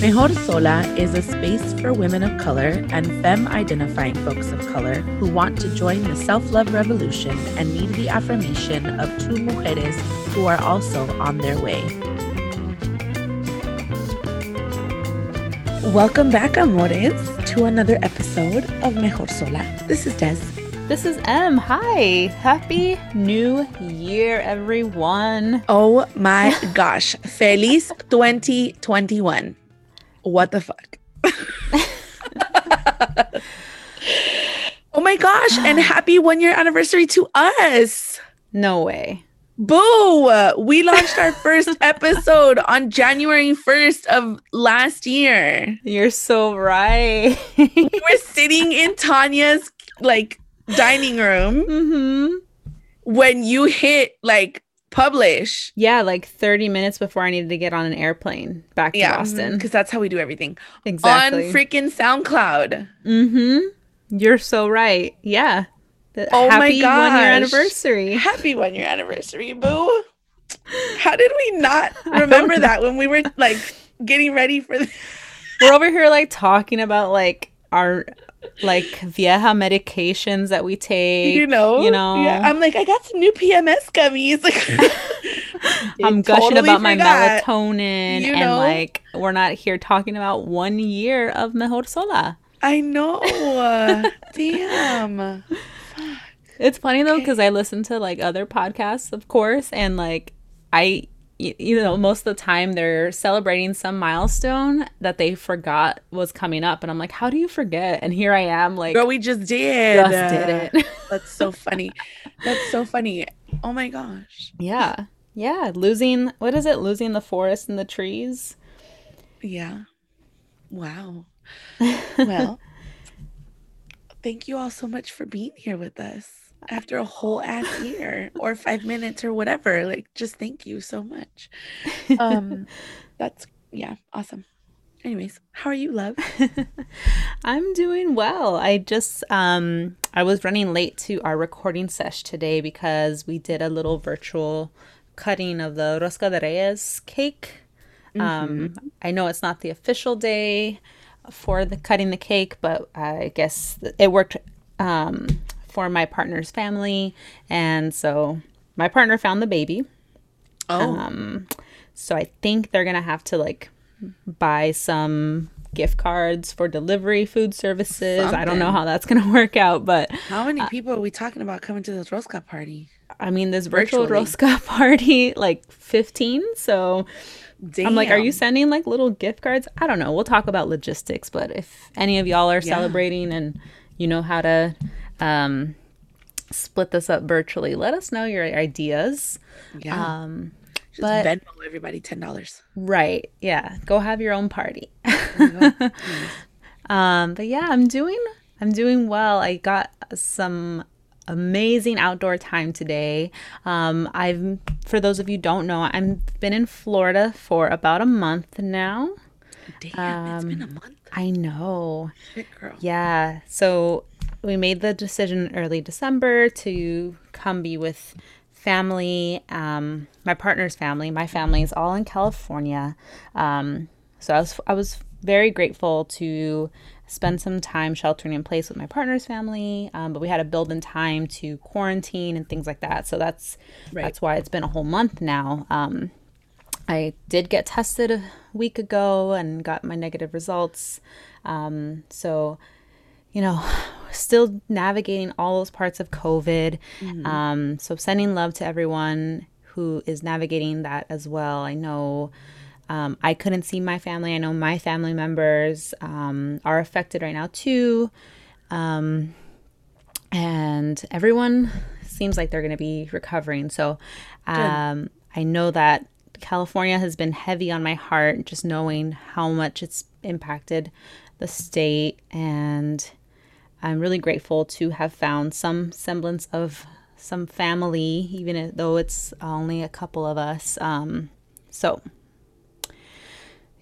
Mejor Sola is a space for women of color and femme identifying folks of color who want to join the self love revolution and need the affirmation of two mujeres who are also on their way. Welcome back, amores, to another episode of Mejor Sola. This is Des. This is M. Hi. Happy New Year, everyone. Oh my gosh. Feliz 2021. What the fuck? oh my gosh. And happy one year anniversary to us. No way. Boo! We launched our first episode on January 1st of last year. You're so right. we were sitting in Tanya's like dining room mm-hmm. when you hit like publish. Yeah, like 30 minutes before I needed to get on an airplane back to Yeah, Boston. Because that's how we do everything. Exactly. On freaking SoundCloud. mm-hmm. You're so right. Yeah. The- Oh my god, Happy one year anniversary. Happy one year anniversary, boo. How did we not remember that when we were like getting ready for the We're over here like talking about like our like vieja medications that we take. you know? You know. Yeah. I'm like, I got some new PMS gummies. Like I'm gushing totally about my melatonin You and like we're not here talking about one year of Mejor Sola. I know. Damn. It's funny though Okay. because I listen to like other podcasts, of course, and like I, you know, most of the time they're celebrating some milestone that they forgot was coming up, and I'm like, how do you forget? And here I am, like, Girl, we just did. just did it. That's so funny. That's so funny. Oh my gosh. yeah, yeah, losing what is it? Losing the forest and the trees. Yeah. Wow. Well, thank you all so much for being here with us after a whole ass year or five minutes or whatever. Like, just thank you so much. Um, that's yeah, awesome. Anyways, how are you, love? I'm doing well. I just um I was running late to our recording sesh today because we did a little virtual cutting of the Rosca de Reyes cake. Um I know it's not the official day for the cutting the cake, but I guess it worked um for my partner's family and so my partner found the baby. Oh, Um, so I think they're gonna have to like buy some gift cards for delivery food services. I don't know how that's gonna work out, but how many people are we talking about coming to this Rosca party? I mean, this virtual Virtually. Rosca party, like 15. So Damn. I'm like, are you sending like little gift cards? I don't know. We'll talk about logistics, but if any of y'all are Yeah. celebrating and you know how to um, split this up virtually, let us know your ideas. Yeah. Um, just but- Venmo everybody ten dollars. right. Yeah. Go have your own party. Um, but yeah, I'm doing I'm doing well. I got some amazing outdoor time today. Um, I've for those of you who don't know, I've been in Florida for about a month now. Damn, it's been a Um, month. I know. Shit, girl. Yeah. So we made the decision early December to come be with family, um, my partner's family. My family is all in California. Um, so I was I was very grateful to spend some time sheltering in place with my partner's family. Um, but we had to build in time to quarantine and things like that. So that's Right. that's why it's been a whole month now. Um, I did get tested a week ago and got my negative results. Um, so, you know, still navigating all those parts of COVID. Um, so, sending love to everyone who is navigating that as well. I know um, I couldn't see my family. I know my family members um, are affected right now too. Um, and everyone seems like they're going to be recovering. So um, I know that California has been heavy on my heart, just knowing how much it's impacted the state. And I'm really grateful to have found some semblance of some family, even though it's only a couple of us. Um, so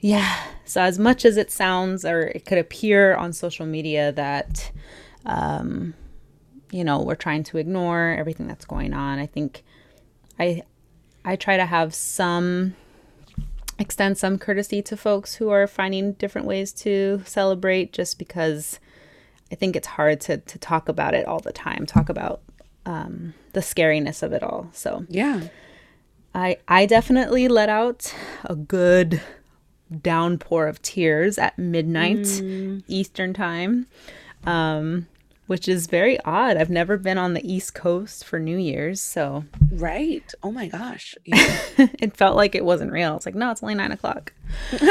yeah. So as much as it sounds or it could appear on social media that um, you know, we're trying to ignore everything that's going on, I think I I try to have some extend some courtesy to folks who are finding different ways to celebrate just because I think it's hard to, to talk about it all the time, talk about um, the scariness of it all. So, Yeah. I, I definitely let out a good downpour of tears at midnight Eastern time, um, which is very odd. I've never been on the East Coast for New Year's, so Right. Oh my gosh. Yeah. it felt like it wasn't real. It's like, no, it's only nine o'clock.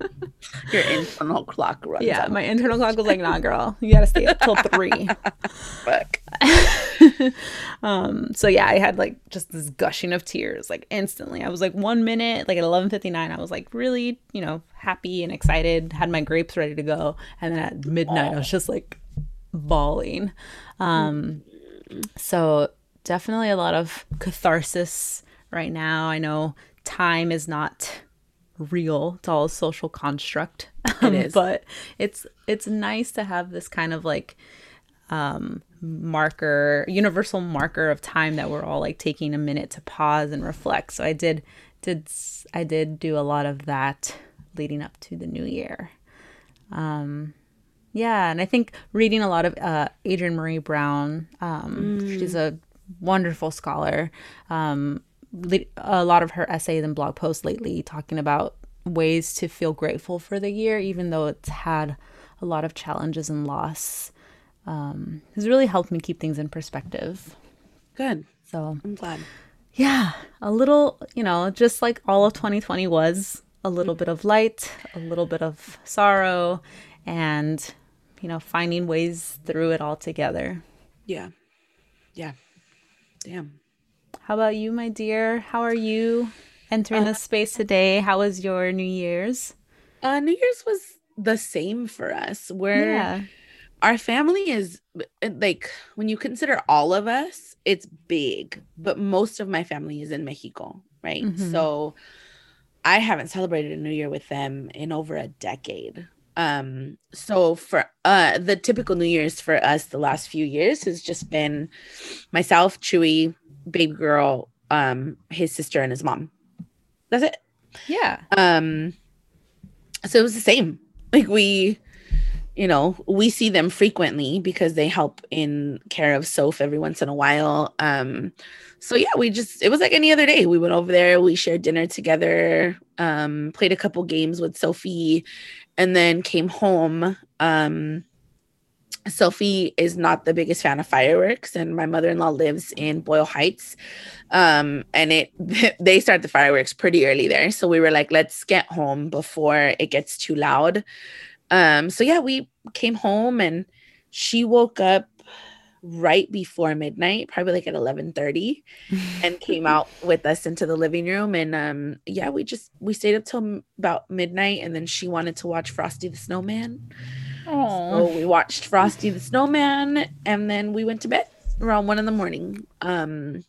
Your internal clock runs Yeah, out. my internal clock was like, nah, girl, you gotta stay up till three. Fuck. So yeah, I had like just this gushing of tears, like instantly. I was like one minute, like at eleven fifty nine, I was like really, you know, happy and excited, had my grapes ready to go, and then at midnight, I was just like bawling. Um, so definitely a lot of catharsis right now. I know time is not real; it's all a social construct. Um, is. but it's it's nice to have this kind of like um, marker, universal marker of time that we're all like taking a minute to pause and reflect. So I did did I did do a lot of that leading up to the new year. Um, yeah, and I think reading a lot of uh, Adrienne Maree Brown. Um, She's a wonderful scholar. Um, a lot of her essays and blog posts lately talking about ways to feel grateful for the year, even though it's had a lot of challenges and loss. Um, has really helped me keep things in perspective. Good. So I'm glad. yeah, a little, you know, just like all of 2020 was a little bit of light, a little bit of sorrow, and, you know, finding ways through it all together. Yeah. Yeah. Damn. How about you, my dear? How are you entering this space today? How was your New Year's? Uh, New Year's was the same for us. Where Yeah. our family is uh, like when you consider all of us, it's big, but most of my family is in Mexico, right? Mhm. So I haven't celebrated a new year with them in over a decade. Um, so for uh the typical New Year's for us the last few years has just been myself, Chewy, baby girl, um, his sister, and his mom. That's it Yeah. um so it was the same like we you know we see them frequently because they help in care of soph every once in a while um so yeah we just it was like any other day we went over there we shared dinner together um played a couple games with sophie and then came home um Sophie is not the biggest fan of fireworks, and my mother-in-law lives in Boyle Heights. Um, and it they start the fireworks pretty early there. So we were like, let's get home before it gets too loud. Um, so yeah, we came home and she woke up right before midnight, probably like at 11:30, and came out with us into the living room. And um, yeah, we just we stayed up till m- about midnight, and then she wanted to watch Frosty the Snowman. So Oh. we watched Frosty the Snowman and then we went to bed around one in the morning. Um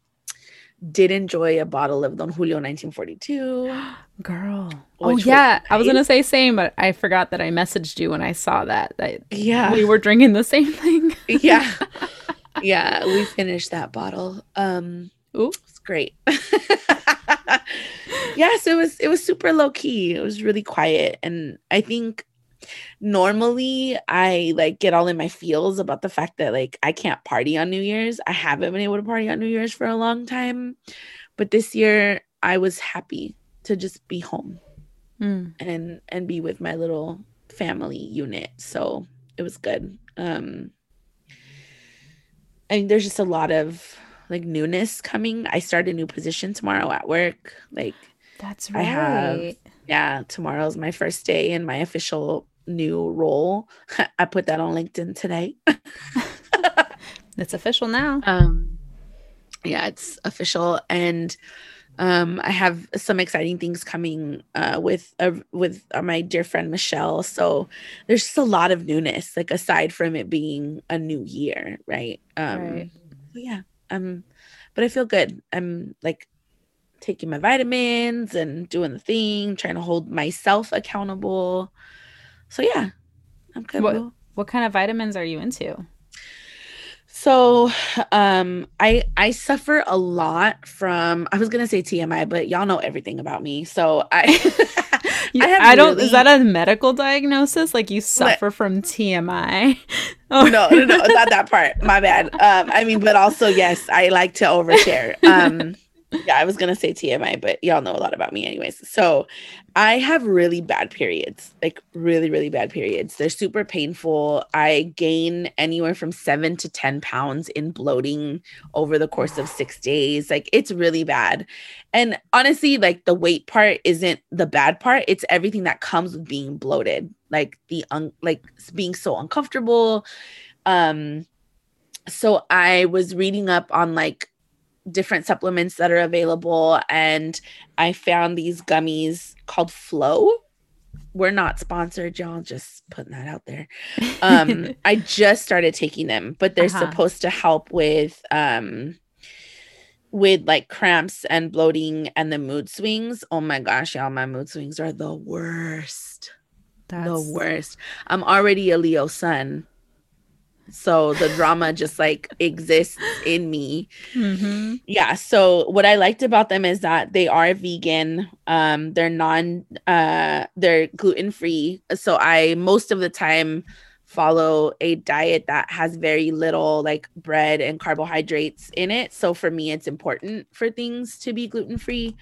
did enjoy a bottle of Don Julio 1942. Girl. Oh Which was yeah. I was gonna say same, but I forgot that I messaged you when I saw that. That Yeah. we were drinking the same thing. yeah. Yeah, we finished that bottle. Um Ooh. it's great. yes, it was it was super low key. It was really quiet and I think normally I like get all in my feels about the fact that like I can't party on New Year's. I haven't been able to party on New Year's for a long time. But this year I was happy to just be home Mm. and and be with my little family unit. So it was good. Um I mean there's just a lot of like newness coming. I start a new position tomorrow at work. Like That's I right. have- yeah, tomorrow's my first day in my official new role. I put that on LinkedIn today. It's official now. Um yeah, it's official and um I have some exciting things coming uh with uh, with uh, my dear friend Michelle. So there's just a lot of newness like aside from it being a new year, right? Um Right. yeah, um but I feel good. I'm like taking my vitamins and doing the thing, trying to hold myself accountable. So yeah, I'm good. What-. What kind of vitamins are you into? So, um, I I suffer a lot from. I was gonna say TMI, but y'all know everything about me. So I, I, I don't. Really, is that a medical diagnosis? Like you suffer from TMI? Oh no, no, no, not that part. My bad. Um, I mean, but also yes, I like to overshare. Um, yeah, I was gonna say TMI, but y'all know a lot about me, anyways. So, I have really bad periods, like really, really bad periods. They're super painful. I gain anywhere from seven to ten pounds in bloating over the course of six days. Like it's really bad. And honestly, like the weight part isn't the bad part. It's everything that comes with being bloated, like the un- like being so uncomfortable. Um, so I was reading up on like different supplements that are available and I found these gummies called Flow. We're not sponsored, y'all. Just putting that out there. Um, I just started taking them, but they're uh-huh. supposed to help with um with like cramps and bloating and the mood swings. Oh my gosh, y'all, my mood swings are the worst. That's... The worst. I'm already a Leo sun. So the drama just like exists in me. Mm-hmm. Yeah. So what I liked about them is that they are vegan. Um, they're non uh they're gluten free. So I most of the time follow a diet that has very little like bread and carbohydrates in it. So for me, it's important for things to be gluten free.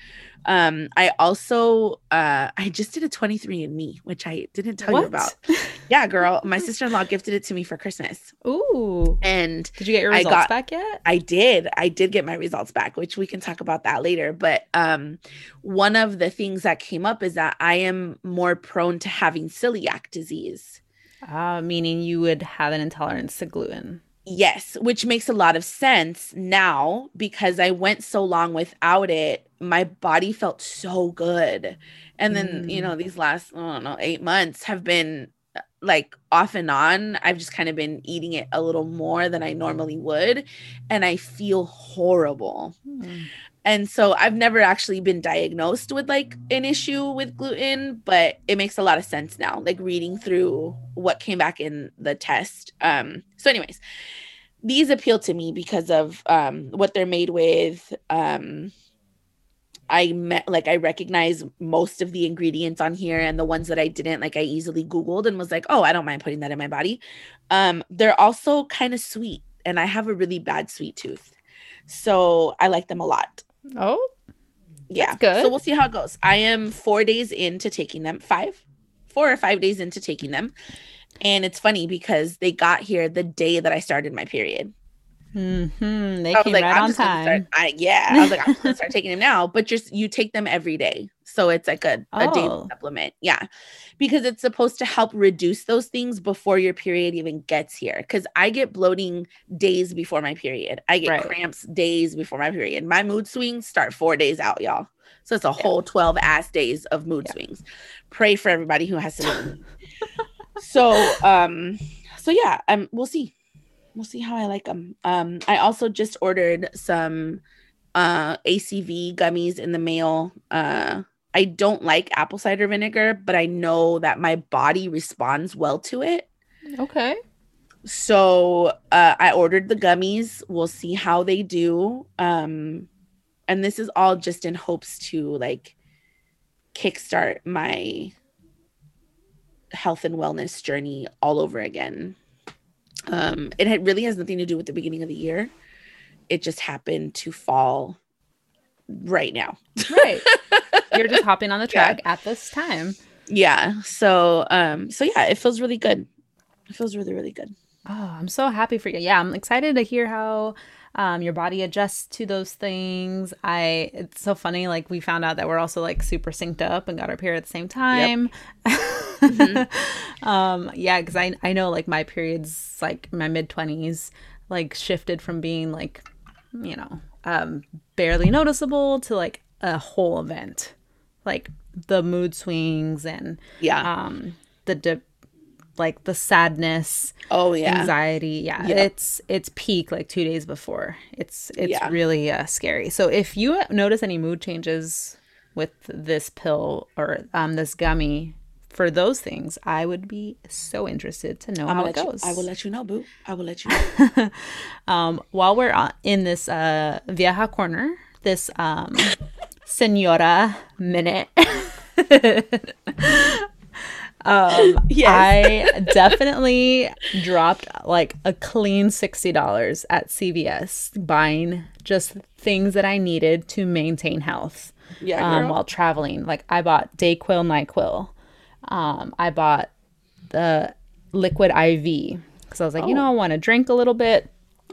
Um, I also uh I just did a 23andMe, which I didn't tell what? you about. yeah, girl. My sister-in-law gifted it to me for Christmas. Ooh. And did you get your results got, back yet? I did. I did get my results back, which we can talk about that later. But um one of the things that came up is that I am more prone to having celiac disease. Uh, meaning you would have an intolerance to gluten. Yes, which makes a lot of sense now because I went so long without it. My body felt so good. And then, mm. you know, these last, I don't know, eight months have been uh, like off and on. I've just kind of been eating it a little more than I normally would. And I feel horrible. Mm. And so I've never actually been diagnosed with like an issue with gluten, but it makes a lot of sense now, like reading through what came back in the test. Um, so, anyways, these appeal to me because of um, what they're made with. Um, I met like I recognize most of the ingredients on here and the ones that I didn't like I easily googled and was like, "Oh, I don't mind putting that in my body." Um they're also kind of sweet and I have a really bad sweet tooth. So, I like them a lot. Oh, yeah. good. So we'll see how it goes. I am four days into taking them, five, four or five days into taking them. And it's funny because they got here the day that I started my period. Mm-hmm. They came like, right on time. Start, I, yeah, I was like, I'm gonna start taking them now. But just you take them every day, so it's like a, a oh. daily supplement. Yeah, because it's supposed to help reduce those things before your period even gets here. Because I get bloating days before my period. I get right. cramps days before my period. My mood swings start four days out, y'all. So it's a yeah. whole twelve ass days of mood yeah. swings. Pray for everybody who has to. so, um, so yeah, um, we'll see we'll see how I like them. Um, I also just ordered some uh ACV gummies in the mail. Uh, I don't like apple cider vinegar, but I know that my body responds well to it. Okay. So uh, I ordered the gummies. We'll see how they do. Um, and this is all just in hopes to like kickstart my health and wellness journey all over again. Um, it had, really has nothing to do with the beginning of the year. It just happened to fall right now. right. You're just hopping on the track yeah. at this time. Yeah. So um so yeah, it feels really good. It feels really, really good. Oh, I'm so happy for you. Yeah, I'm excited to hear how um, your body adjusts to those things. I it's so funny. Like we found out that we're also like super synced up and got our period at the same time. Yep. mm-hmm. um, yeah, because I I know like my periods like my mid twenties like shifted from being like you know um, barely noticeable to like a whole event, like the mood swings and yeah um the de- like the sadness oh yeah anxiety yeah, it's it's peak like two days before it's it's yeah. really uh, scary so if you notice any mood changes with this pill or um this gummy for those things, I would be so interested to know I'm how it let you, goes. I will let you know, boo. I will let you know. um, while we're on, in this uh, Vieja corner, this um, Senora minute. um, Yes. I definitely dropped like a clean $60 at CVS buying just things that I needed to maintain health Yeah, um, while traveling. Like I bought Dayquil, Nyquil. Um, I bought the liquid IV because I was like, you know, I want to drink a little bit.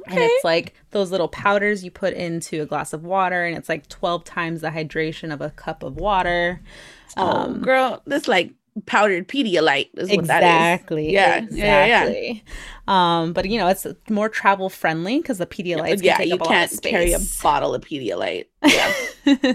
And it's like those little powders you put into a glass of water, and it's like 12 times the hydration of a cup of water. oh, girl, this like powdered Pedialyte is what that Exactly. Yeah, yeah, yeah, yeah. Um, but you know, it's more travel friendly because the Pedialyte Yeah, you up a lot of can't carry a bottle of Pedialyte. Yeah,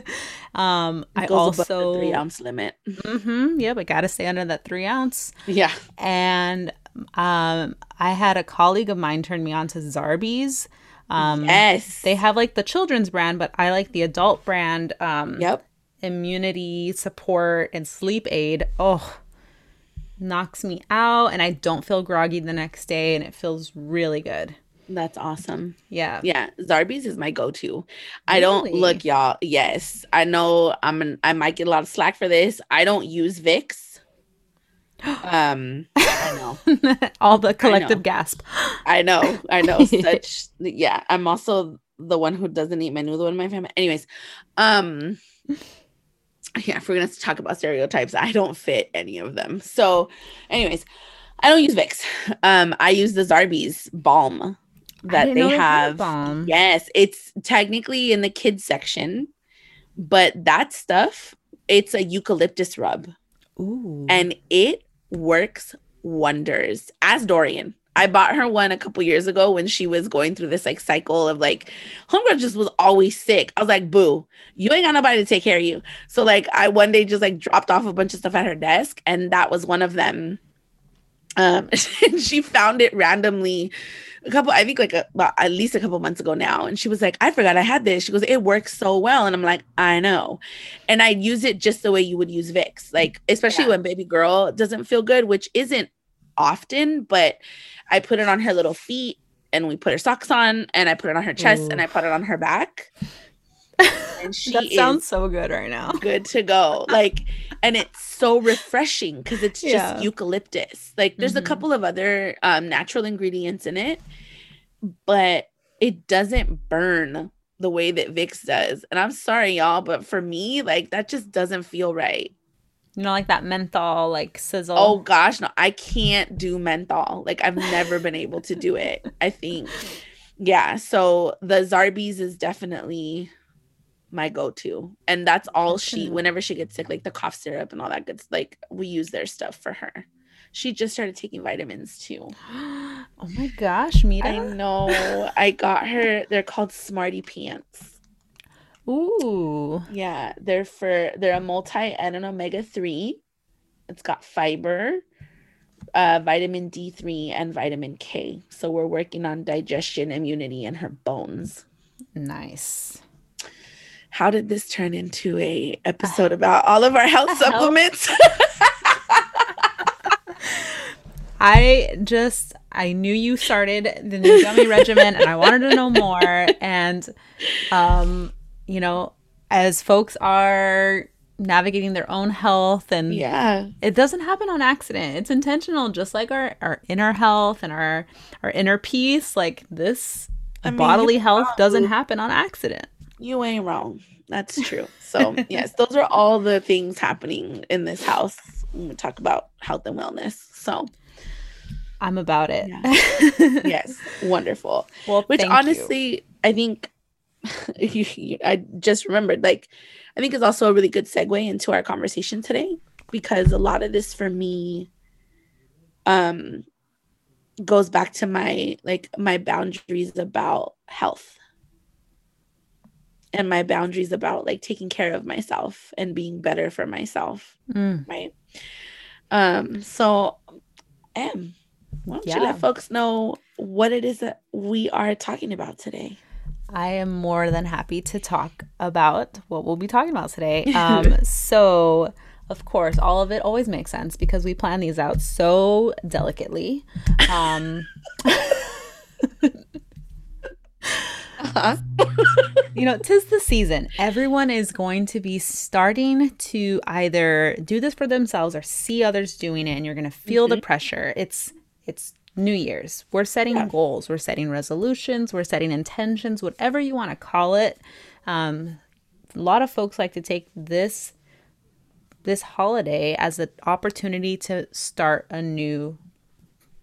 um, I it above also the three ounce limit. hmm yeah, but gotta stay under that three ounce. Yeah. and um, I had a colleague of mine turn me on to Zarbee's. Um, Yes. They have like the children's brand, but I like the adult brand. Um, Yep. Immunity support and sleep aid. Oh, knocks me out, and I don't feel groggy the next day, and it feels really good. That's awesome. Yeah. Yeah, Zarbee's is my go-to. I don't look, y'all. Yes, I know. I'm. An, I might get a lot of slack for this. I don't use Vicks. Um, I know. All the collective gasp. I know. I know. Such. Yeah, I'm also the one who doesn't eat menudo in my family. Anyways, um, yeah, if we're gonna talk about stereotypes, I don't fit any of them. So, anyways, I don't use Vicks. Um, I use the Zarbee's balm that they know had a have. balm. Yes, it's technically in the kids section, but that stuff, it's a eucalyptus rub Ooh. and it works wonders. As Dorian, I bought her one a couple years ago when she was going through this like cycle of like homegirl just was always sick. I was like, boo, you ain't got nobody to take care of you. So like I one day just like dropped off a bunch of stuff at her desk, and that was one of them. Um, and she found it randomly a couple, I think like a, about at least a couple months ago now. And she was like, I forgot I had this. She goes, it works so well. And I'm like, I know. And I use it just the way you would use Vicks, like especially Yeah. when baby girl doesn't feel good, which isn't often, but I put it on her little feet and we put her socks on and I put it on her chest and I put it on her back. And she that sounds so good right now. good to go. Like, and it's so refreshing because it's just Yeah. eucalyptus. Like, there's a Mhm. couple of other um, natural ingredients in it, but it doesn't burn the way that Vicks does. And I'm sorry, y'all, but for me, like, that just doesn't feel right. You know, like that menthol, like sizzle. Oh gosh, no, I can't do menthol. Like, I've never been able to do it. I think, yeah. So the Zarbee's is definitely my go-to and that's all she whenever she gets sick like the cough syrup and all that good like we use their stuff for her she just started taking vitamins too oh my gosh, Mita. i know i got her they're called smarty pants Ooh. yeah they're for they're a multi and an omega-3 it's got fiber uh vitamin d3 and vitamin k so we're working on digestion immunity and her bones Nice. how did this turn into a episode about all of our health Health. supplements I just I knew you started the new gummy regimen and I wanted to know more and um you know as folks are navigating their own health and yeah it doesn't happen on accident. It's intentional just like our our inner health and our our inner peace like this I mean, bodily health doesn't happen on accident. You ain't wrong. That's true. So, yes, those are all the things happening in this house when we talk about health and wellness. So, I'm about it. yes, wonderful. well, Which thank you. honestly, I think I just remembered, like, I think it's also a really good segue into our conversation today because a lot of this for me um goes back to my like my boundaries about health and my boundaries about like taking care of myself and being better for myself Mm, right? Um so em why don't you let folks know what it is that we are talking about today I am more than happy to talk about what we'll be talking about today. Um, so, of course, all of it always makes sense because we plan these out so delicately. Um, uh-huh. you know, tis the season. Everyone is going to be starting to either do this for themselves or see others doing it, and you're going to feel mm-hmm. the pressure. It's it's New Year's. We're setting yeah. goals. We're setting resolutions. We're setting intentions. Whatever you want to call it. Um, a lot of folks like to take this this holiday as an opportunity to start a new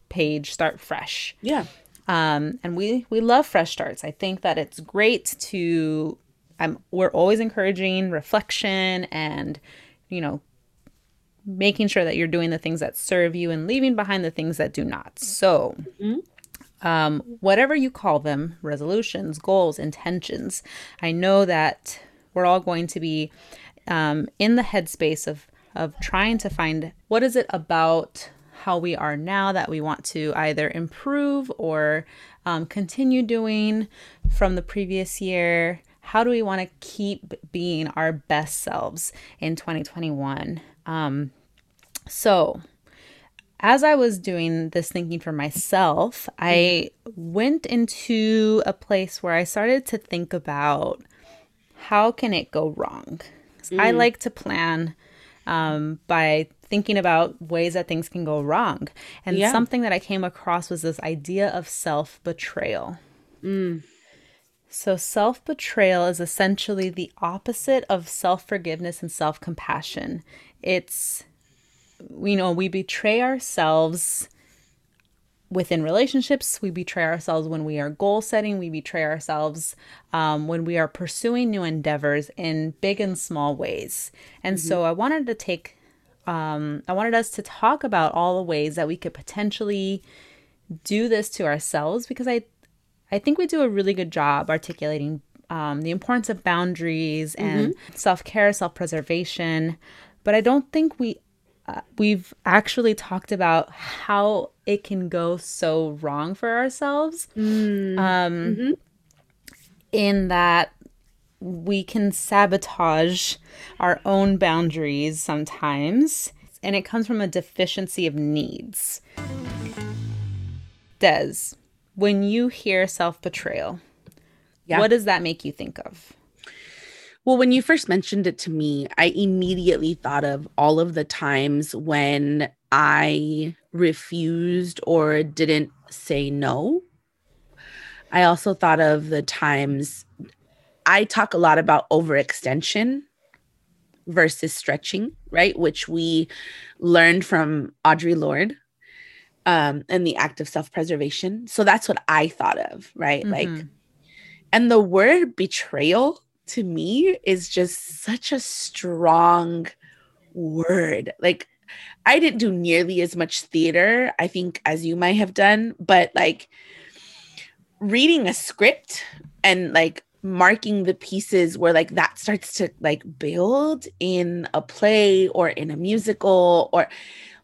page, start fresh. Yeah. Um, and we we love fresh starts. I think that it's great to. I'm. We're always encouraging reflection and, you know, making sure that you're doing the things that serve you and leaving behind the things that do not. So. Mm-hmm. Um, whatever you call them, resolutions, goals, intentions, I know that we're all going to be um, in the headspace of of trying to find what is it about how we are now that we want to either improve or um, continue doing from the previous year. How do we want to keep being our best selves in 2021? Um, so, as I was doing this thinking for myself, I went into a place where I started to think about how can it go wrong? Mm. I like to plan um, by thinking about ways that things can go wrong. And yeah. something that I came across was this idea of self betrayal. Mm. So, self betrayal is essentially the opposite of self forgiveness and self compassion. It's, you know, we betray ourselves within relationships. We betray ourselves when we are goal setting. We betray ourselves um, when we are pursuing new endeavors in big and small ways. And mm-hmm. so I wanted to take, um, I wanted us to talk about all the ways that we could potentially do this to ourselves because I, I think we do a really good job articulating um, the importance of boundaries and mm-hmm. self care, self preservation. But I don't think we uh, we've actually talked about how it can go so wrong for ourselves. Mm. Um, mm-hmm. In that we can sabotage our own boundaries sometimes, and it comes from a deficiency of needs. Des, when you hear self betrayal, yeah. what does that make you think of? Well, when you first mentioned it to me, I immediately thought of all of the times when I refused or didn't say no. I also thought of the times I talk a lot about overextension versus stretching, right? Which we learned from Audre Lorde um, and the act of self preservation. So that's what I thought of, right? Mm-hmm. Like, and the word betrayal to me is just such a strong word. Like I didn't do nearly as much theater, I think, as you might have done, but like reading a script and like marking the pieces where like that starts to like build in a play or in a musical or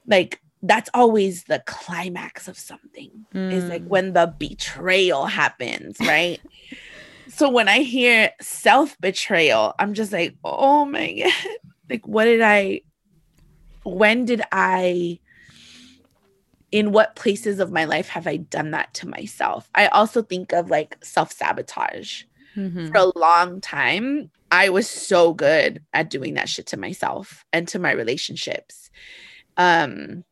like that's always the climax of something mm. is like mm. when the betrayal happens right so when I hear self betrayal, I'm just like, oh my God. Like, what did I, when did I, in what places of my life have I done that to myself? I also think of like self sabotage. Mm-hmm. For a long time, I was so good at doing that shit to myself and to my relationships. Um,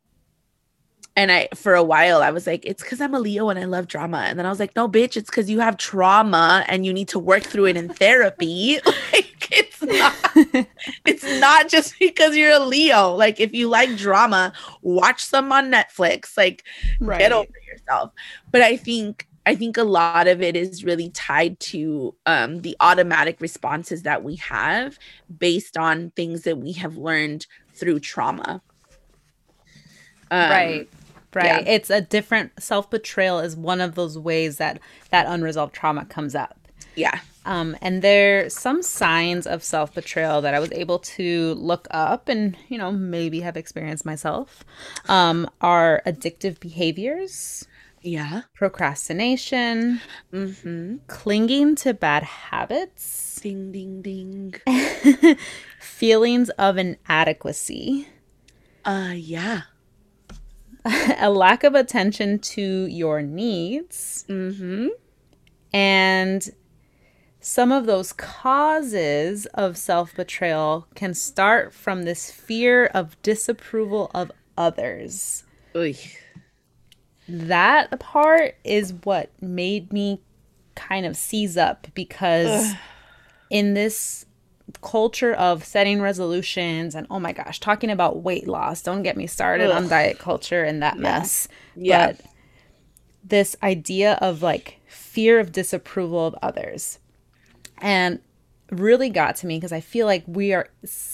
and I, for a while, I was like, it's because I'm a Leo and I love drama. And then I was like, no, bitch, it's because you have trauma and you need to work through it in therapy. like, it's not, it's not just because you're a Leo. Like, if you like drama, watch some on Netflix. Like, right. get over yourself. But I think, I think a lot of it is really tied to um, the automatic responses that we have based on things that we have learned through trauma. Um, right right yeah. it's a different self-betrayal is one of those ways that that unresolved trauma comes up yeah um, and there are some signs of self-betrayal that i was able to look up and you know maybe have experienced myself um, are addictive behaviors Yeah. procrastination, Mm-hmm. clinging to bad habits, Ding ding ding. feelings of inadequacy, Uh yeah. a lack of attention to your needs, Mm-hmm. and some of those causes of self betrayal can start from this fear of disapproval of others. Oy. That part is what made me kind of seize up because in this culture of setting resolutions and oh my gosh, talking about weight loss, don't get me started on diet culture and that mess. Yeah. But this idea of like fear of disapproval of others and really got to me because I feel like we are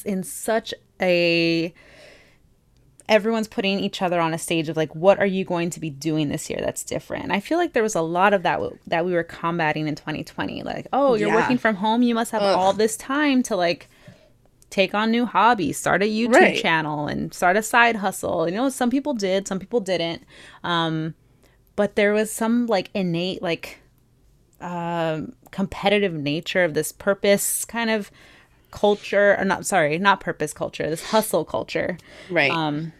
in such a everyone's putting each other on a stage of like what are you going to be doing this year that's different and i feel like there was a lot of that w- that we were combating in 2020 like oh you're Yeah. working from home you must have Ugh. all this time to like take on new hobbies start a youtube Right. channel and start a side hustle you know some people did some people didn't um but there was some like innate like um competitive nature of this purpose kind of culture or not sorry not purpose culture this hustle culture Right. um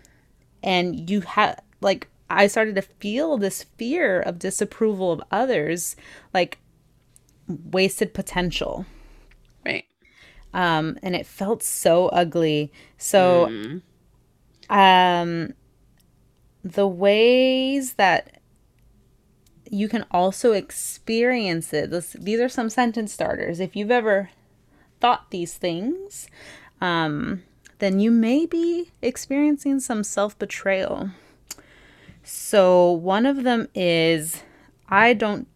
and you had like i started to feel this fear of disapproval of others like wasted potential. Right. um and it felt so ugly. So um the ways that you can also experience it this, these are some sentence starters. If you've ever thought these things um then you may be experiencing some self-betrayal so one of them is i don't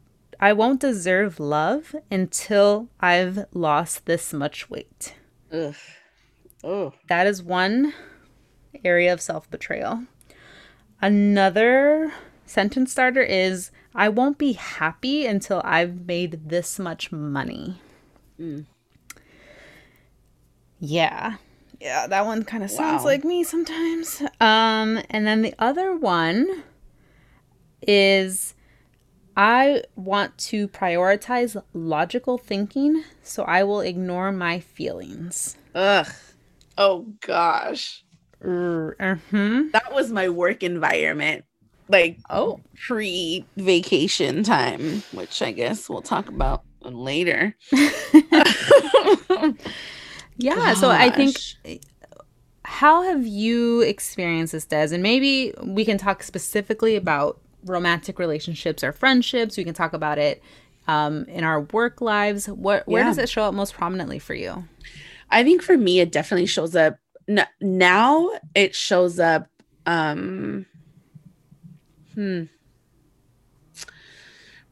i won't deserve love until i've lost this much weight Ugh. Oh. that is one area of self betrayal. Another sentence starter is I won't be happy until I've made this much money. Mm. Yeah. Yeah, that one kind of sounds Wow. like me sometimes. Um and then the other one is I want to prioritize logical thinking, so I will ignore my feelings. Ugh. Oh gosh. Mm-hmm. That was my work environment. Like Oh, pre vacation time, which I guess we'll talk about later. yeah. So I think how have you experienced this, Des? And maybe we can talk specifically about romantic relationships or friendships. We can talk about it um, in our work lives. What where Yeah. does it show up most prominently for you? I think for me, it definitely shows up. N- now it shows up. Um, hmm.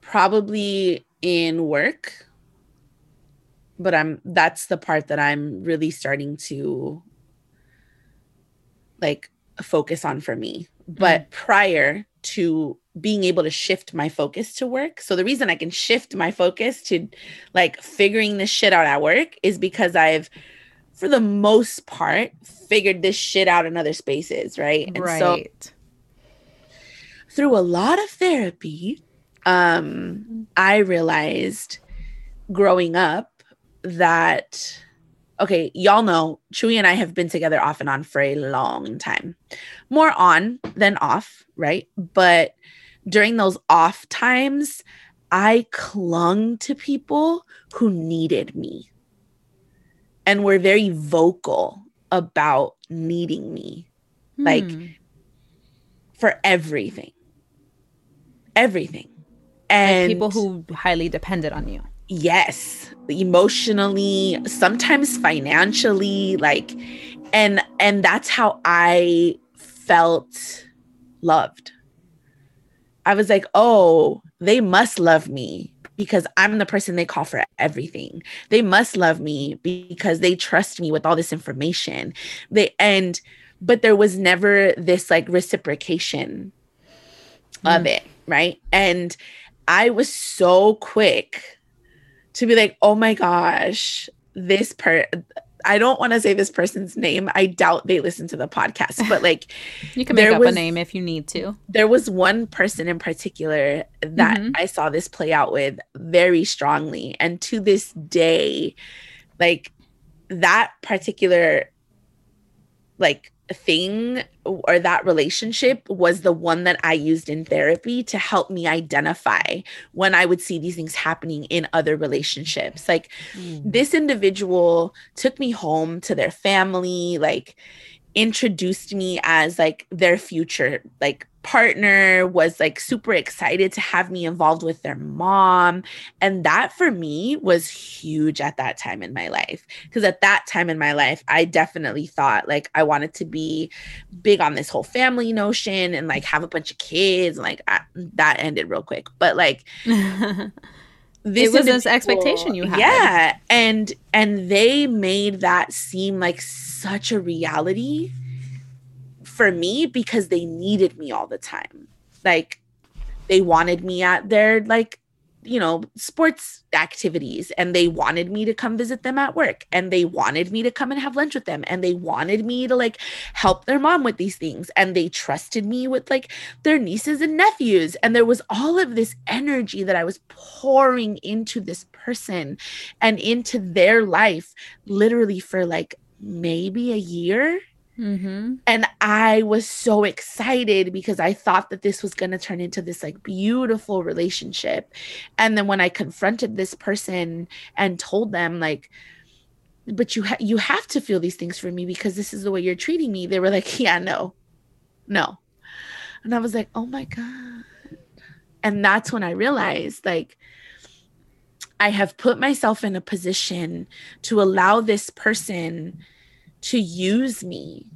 Probably in work, but I'm. That's the part that I'm really starting to like focus on for me. But prior to being able to shift my focus to work, so the reason I can shift my focus to like figuring this shit out at work is because I've for the most part figured this shit out in other spaces, right? And so through a lot of therapy, um, I realized growing up that okay, y'all know Chewy and I have been together off and on for a long time. More on than off, right? But during those off times, I clung to people who needed me and were very vocal about needing me like, Hmm. for everything. Everything. Like And people who highly depended on you. Yes emotionally sometimes financially like and and that's how i felt loved. I was like oh they must love me because i'm the person they call for everything. They must love me because they trust me with all this information. They and but there was never this like reciprocation of mm. it right? And i was so quick to be like, oh my gosh, this per I don't want to say this person's name. I doubt they listen to the podcast, but like you can make up was, a name if you need to. There was one person in particular that mm-hmm. I saw this play out with very strongly. And to this day, like that particular like thing or that relationship was the one that I used in therapy to help me identify when I would see these things happening in other relationships. Like mm. this individual took me home to their family, like introduced me as like their future like partner was like super excited to have me involved with their mom. And that for me was huge at that time in my life. Because at that time in my life I definitely thought like I wanted to be big on this whole family notion and like have a bunch of kids and like I, that ended real quick. But like this was this expectation you had. Yeah. And and they made that seem like such a reality for me because they needed me all the time. Like they wanted me at their like you know sports activities and they wanted me to come visit them at work and they wanted me to come and have lunch with them and they wanted me to like help their mom with these things and they trusted me with like their nieces and nephews and there was all of this energy that I was pouring into this person and into their life literally for like maybe a year Mm-hmm. And I was so excited because I thought that this was going to turn into this like beautiful relationship. And then when I confronted this person and told them like, but you ha- you have to feel these things for me because this is the way you're treating me. They were like, yeah, no, no. And I was like, oh my God. And that's when I realized like, I have put myself in a position to allow this person to use me.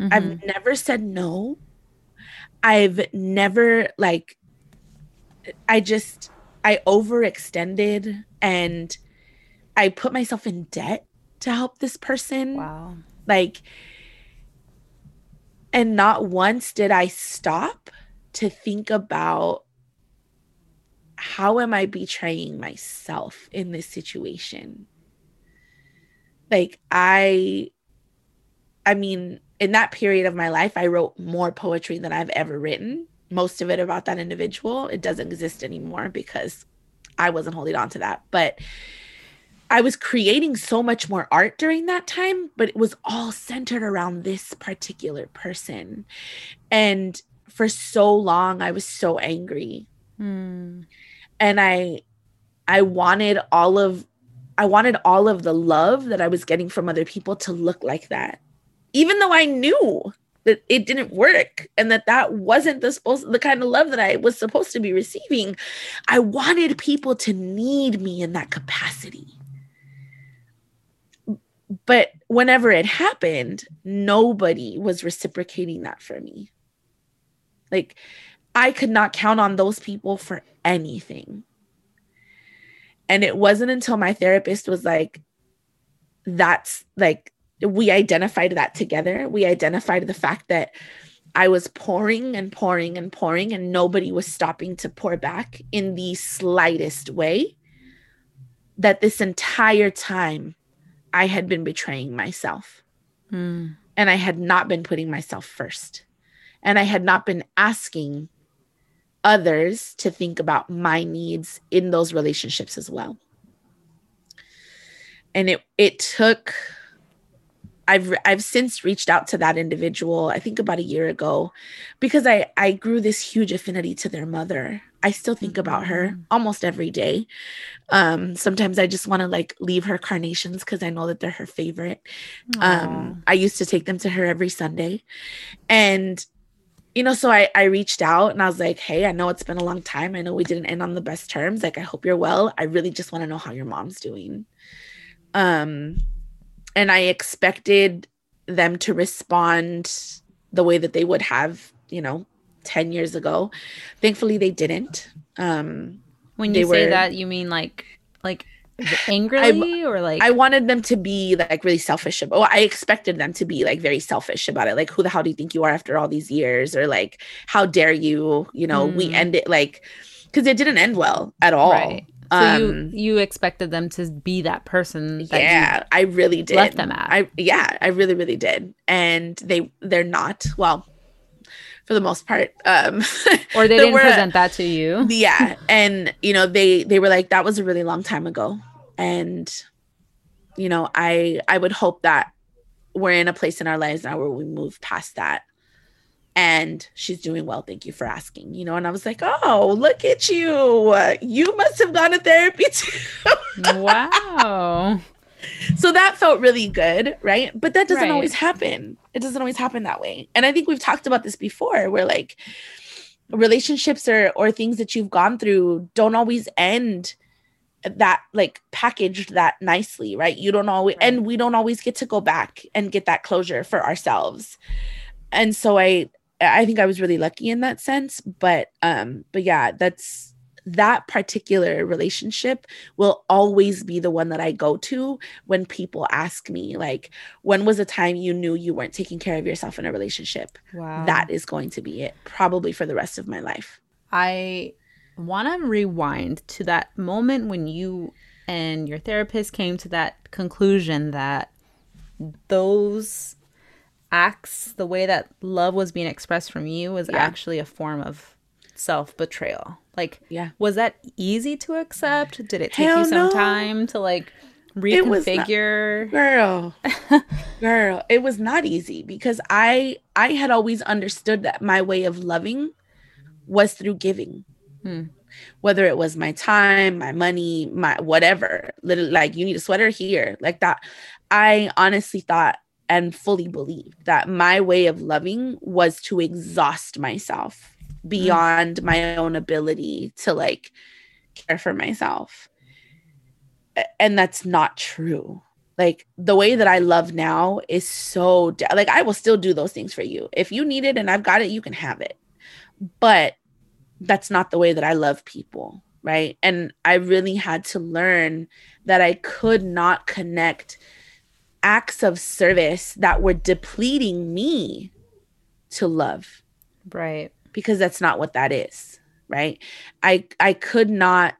Mm-hmm. I've never said no. I've never like I just I overextended and I put myself in debt to help this person. Wow. Like and not once did I stop to think about how am I betraying myself in this situation? Like I I mean, in that period of my life, I wrote more poetry than I've ever written. Most of it about that individual. It doesn't exist anymore because I wasn't holding on to that. But I was creating so much more art during that time, but it was all centered around this particular person. And for so long, I was so angry. Mm. And I I wanted all of I wanted all of the love that I was getting from other people to look like that even though I knew that it didn't work and that that wasn't the supposed the kind of love that I was supposed to be receiving. I wanted people to need me in that capacity. But whenever it happened, nobody was reciprocating that for me. Like I could not count on those people for anything. And it wasn't until my therapist was like, that's like we identified that together. We identified the fact that I was pouring and pouring and pouring, and nobody was stopping to pour back in the slightest way. That this entire time I had been betraying myself. Mm. And I had not been putting myself first. And I had not been asking others to think about my needs in those relationships as well. And it it took I've I've since reached out to that individual, I think about a year ago, because I I grew this huge affinity to their mother. I still think about her mm-hmm. almost every day. Um, sometimes I just want to like leave her carnations because I know that they're her favorite. Um, I used to take them to her every Sunday. And you know, so I, I reached out and I was like, hey, I know it's been a long time. I know we didn't end on the best terms. Like, I hope you're well. I really just want to know how your mom's doing. Um, and I expected them to respond the way that they would have, you know, 10 years ago. Thankfully they didn't. Um when you say were, that you mean like like angrily I, or like I wanted them to be like really selfish about well, I expected them to be like very selfish about it. Like who the hell do you think you are after all these years or like how dare you, you know, mm. we end it like because it didn't end well at all. Right. So Um, you you expected them to be that person that yeah, I really did. left them at. I yeah, I really really did. And they they're not. Well, for the most part. Um or they didn't were- present that to you. yeah, and you know, they they were like that was a really long time ago. And you know, I I would hope that we're in a place in our lives now where we move past that. And she's doing well. Thank you for asking. You know, and I was like, oh, look at you. You must have gone to therapy too. wow. so that felt really good right but that doesn't Right. always happen it doesn't always happen that way and i think we've talked about this before where like relationships or or things that you've gone through don't always end that like packaged that nicely right you don't always Right. and we don't always get to go back and get that closure for ourselves and so i i think i was really lucky in that sense but um but yeah that's that particular relationship will always be the one that I go to when people ask me, like, when was a time you knew you weren't taking care of yourself in a relationship? Wow. That is going to be it, probably for the rest of my life. I want to rewind to that moment when you and your therapist came to that conclusion that those acts, the way that love was being expressed from you, was Yeah. actually a form of self betrayal. Like, Yeah. was that easy to accept? Did it take Hell you some no. time to like It was not- reconfigure? Girl, girl, it was not easy because I I had always understood that my way of loving was through giving. Hmm. Whether it was my time, my money, my whatever, little like you need a sweater here, like that. I honestly thought and fully believed that my way of loving was to exhaust myself beyond my own ability to like care for myself. And that's not true. Like the way that I love now is so da- like I will still do those things for you. If you need it and I've got it, you can have it. But that's not the way that I love people, right? And I really had to learn that I could not connect acts of service that were depleting me to love Right. because that's not what that is right i i could not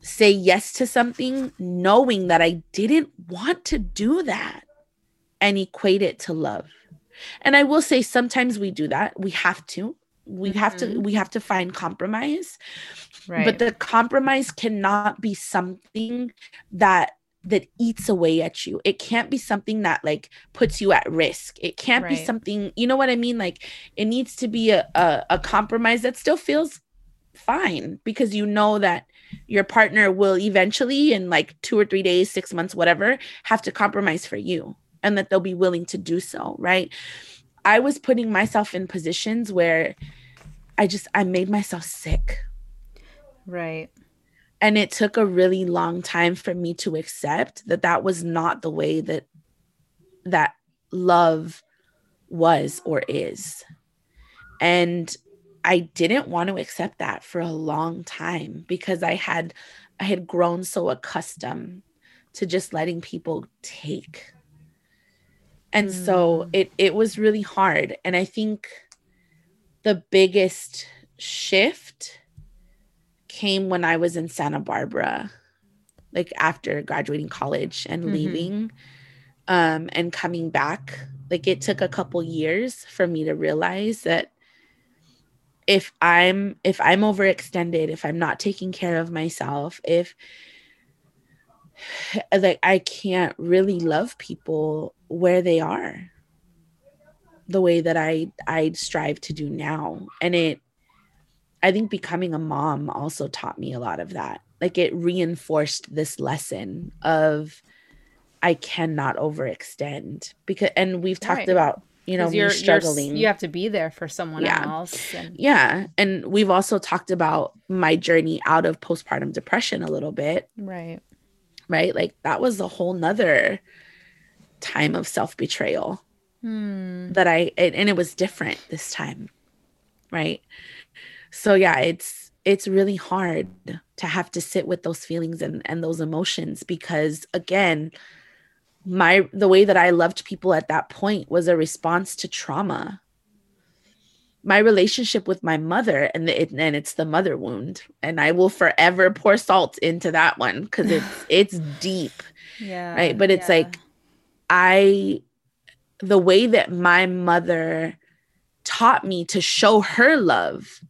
say yes to something knowing that i didn't want to do that and equate it to love and i will say sometimes we do that we have to we have to Mhm. we have to find compromise Right. but the compromise cannot be something that that eats away at you. It can't be something that like puts you at risk. It can't be something you know what i mean? Like it needs to be a, a a compromise that still feels fine because you know that your partner will eventually in like two or three days six months whatever have to compromise for you and that they'll be willing to do so right? I was putting myself in positions where i just i made myself sick. Right. And it took a really long time for me to accept that that was not the way that that love was or is. And i didn't want to accept that for a long time because i had i had grown so accustomed to just letting people take. And so Mm. it it was really hard. And i think the biggest shift came when I was in Santa Barbara, like after graduating college and Mhm. leaving um, and coming back. Like it took a couple years for me to realize that if I'm if I'm overextended, if I'm not taking care of myself, if like I can't really love people where they are the way that I I strive to do now. And it I think becoming a mom also taught me a lot of that. Like it reinforced this lesson of I cannot overextend because and we've talked Right. about, you know me you're, you're struggling. you have to be there for someone Yeah. else. And, yeah. And we've also talked about my journey out of postpartum depression a little bit, right. right? Like that was a whole nother time of self-betrayal. Hmm. that I and it was different this time. Right. So yeah, it's it's really hard to have to sit with those feelings and, and those emotions because again, my the way that I loved people at that point was a response to trauma. my relationship with my mother and the, it, and it's the mother wound and I will forever pour salt into that one cuz it's it's deep. Yeah. Right? But it's yeah. like I the way that my mother taught me to show her love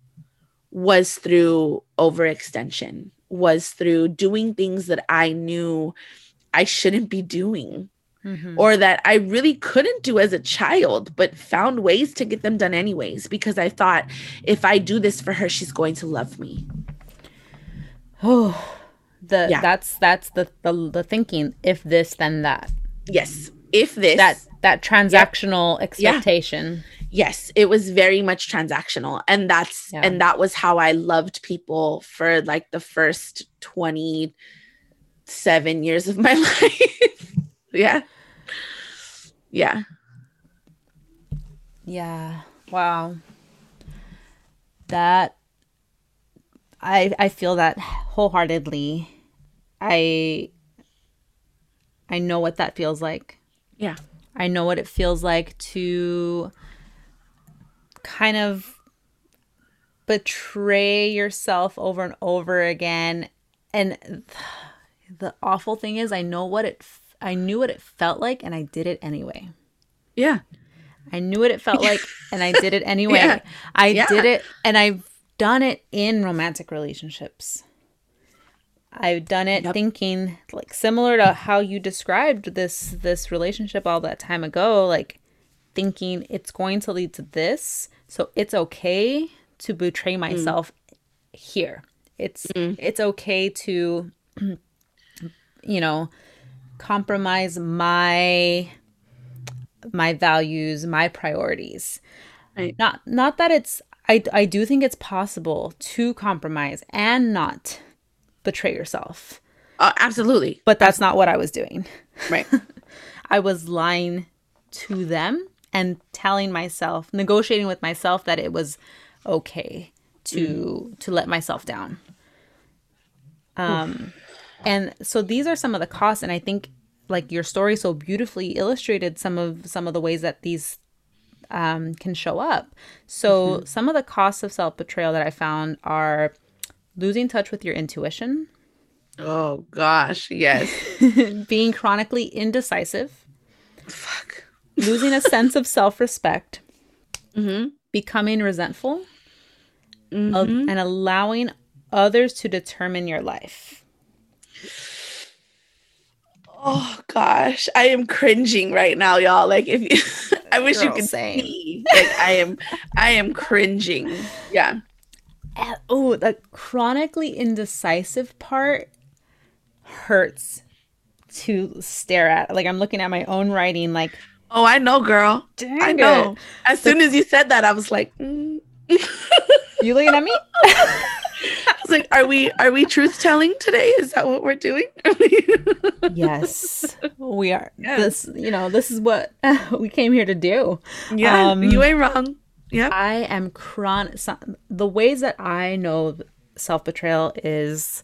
was through overextension, was through doing things that I knew I shouldn't be doing Mhm. or that I really couldn't do as a child, but found ways to get them done anyways because I thought if I do this for her, she's going to love me. Oh, the Yeah. that's that's the, the the thinking. If this, then that. Yes. If this, That that transactional expectation. yes, it was very much transactional. And that's, Yeah. and that was how I loved people for like the first 27 years of my life. yeah. Yeah. Yeah. Wow. That I I feel that wholeheartedly. I I know what that feels like. Yeah. I know what it feels like to kind of betray yourself over and over again and the awful thing is I know what it I knew what it felt like and I did it anyway. Yeah. I knew what it felt like and I did it anyway. Yeah. I Yeah. did it and I've done it in romantic relationships. I've done it Yep. thinking like similar to how you described this this relationship all that time ago like thinking it's going to lead to this so it's okay to betray mm. myself here. It's mm. it's okay to you know compromise my my values, my priorities. Right. Not not that it's I I do think it's possible to compromise and not betray yourself. Uh, absolutely. But that's not what I was doing. Right. I was lying to them and telling myself, negotiating with myself that it was okay to to let myself down. Um and so these are some of the costs and I think like your story so beautifully illustrated some of some of the ways that these um, can show up. So some of the costs of self betrayal that I found are losing touch with your intuition, oh gosh. Yes. being chronically indecisive, Fuck. losing a sense of self respect, Mm-hmm. becoming resentful, Mm-hmm. and allowing others to determine your life. Oh gosh, I am cringing right now, y'all. Like if you, I wish you could same. see. Like I am, I am cringing. Yeah. Oh, the chronically indecisive part hurts to stare at. Like I'm looking at my own writing, like, Oh, I know, girl. dang I it. know. As soon as you said that, I was like, mm. You looking at me? I was like, are we are we truth telling today? Is that what we're doing? yes, we are. Yes. This, you know, this is what we came here to do. yeah, Um, you ain't wrong. Yeah. I am chronic. The ways that I know self betrayal is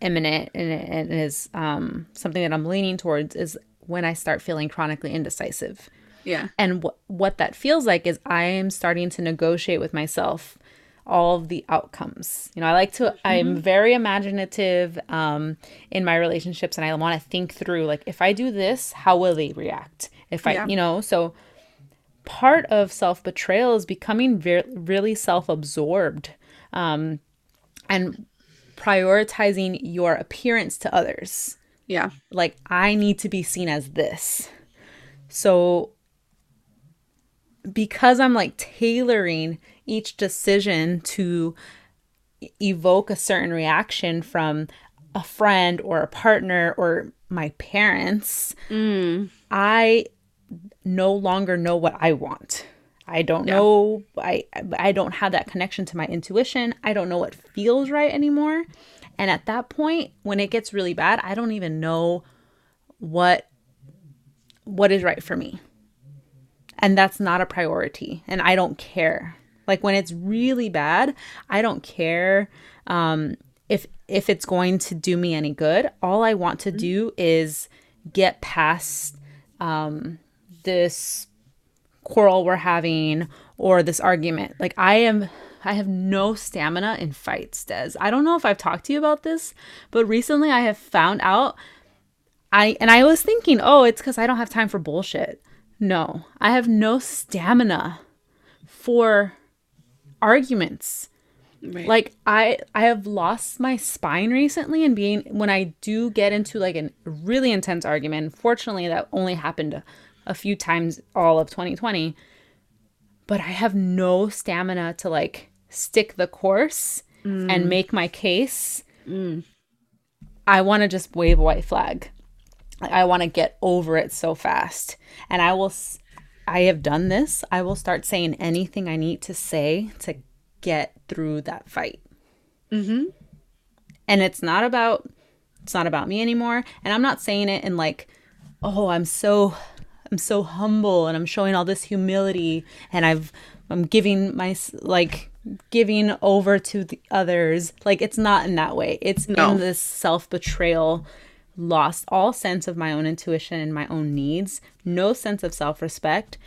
imminent and and is um, something that I'm leaning towards is when I start feeling chronically indecisive. Yeah. And what what that feels like is I am starting to negotiate with myself all of the outcomes. You know, I like to I'm very imaginative um in my relationships and I want to think through like if I do this, how will they react? If I, Yeah. you know, so part of self-betrayal is becoming very really self-absorbed um and prioritizing your appearance to others Yeah. like I need to be seen as this. So because I'm like tailoring each decision to evoke a certain reaction from a friend or a partner or my parents, Mm. I no longer know what I want. I don't know I I don't have that connection to my intuition. I don't know what feels right anymore. And at that point when it gets really bad, I don't even know what what is right for me. And that's not a priority and I don't care. Like when it's really bad, I don't care um if if it's going to do me any good. All I want to do is get past um this quarrel we're having or this argument. Like I am I have no stamina in fights, Des. I don't know if I've talked to you about this, but recently I have found out I and I was thinking, "Oh, it's cuz I don't have time for bullshit." No, I have no stamina for arguments. Right. Like I I have lost my spine recently and being when I do get into like a really intense argument. Fortunately, that only happened a, few times all of 2020. But I have no stamina to like stick the course mm. and make my case. Mm. I want to just wave a white flag. I want to get over it so fast. And I will I have done this. I will start saying anything I need to say to get through that fight. Mm-hmm. And it's not about it's not about me anymore. And I'm not saying it in like, oh, I'm so I'm so humble and I'm showing all this humility and I've I'm giving my like giving over to the others. Like it's not in that way. It's no. in this self-betrayal, lost all sense of my own intuition and my own needs, no sense of self-respect.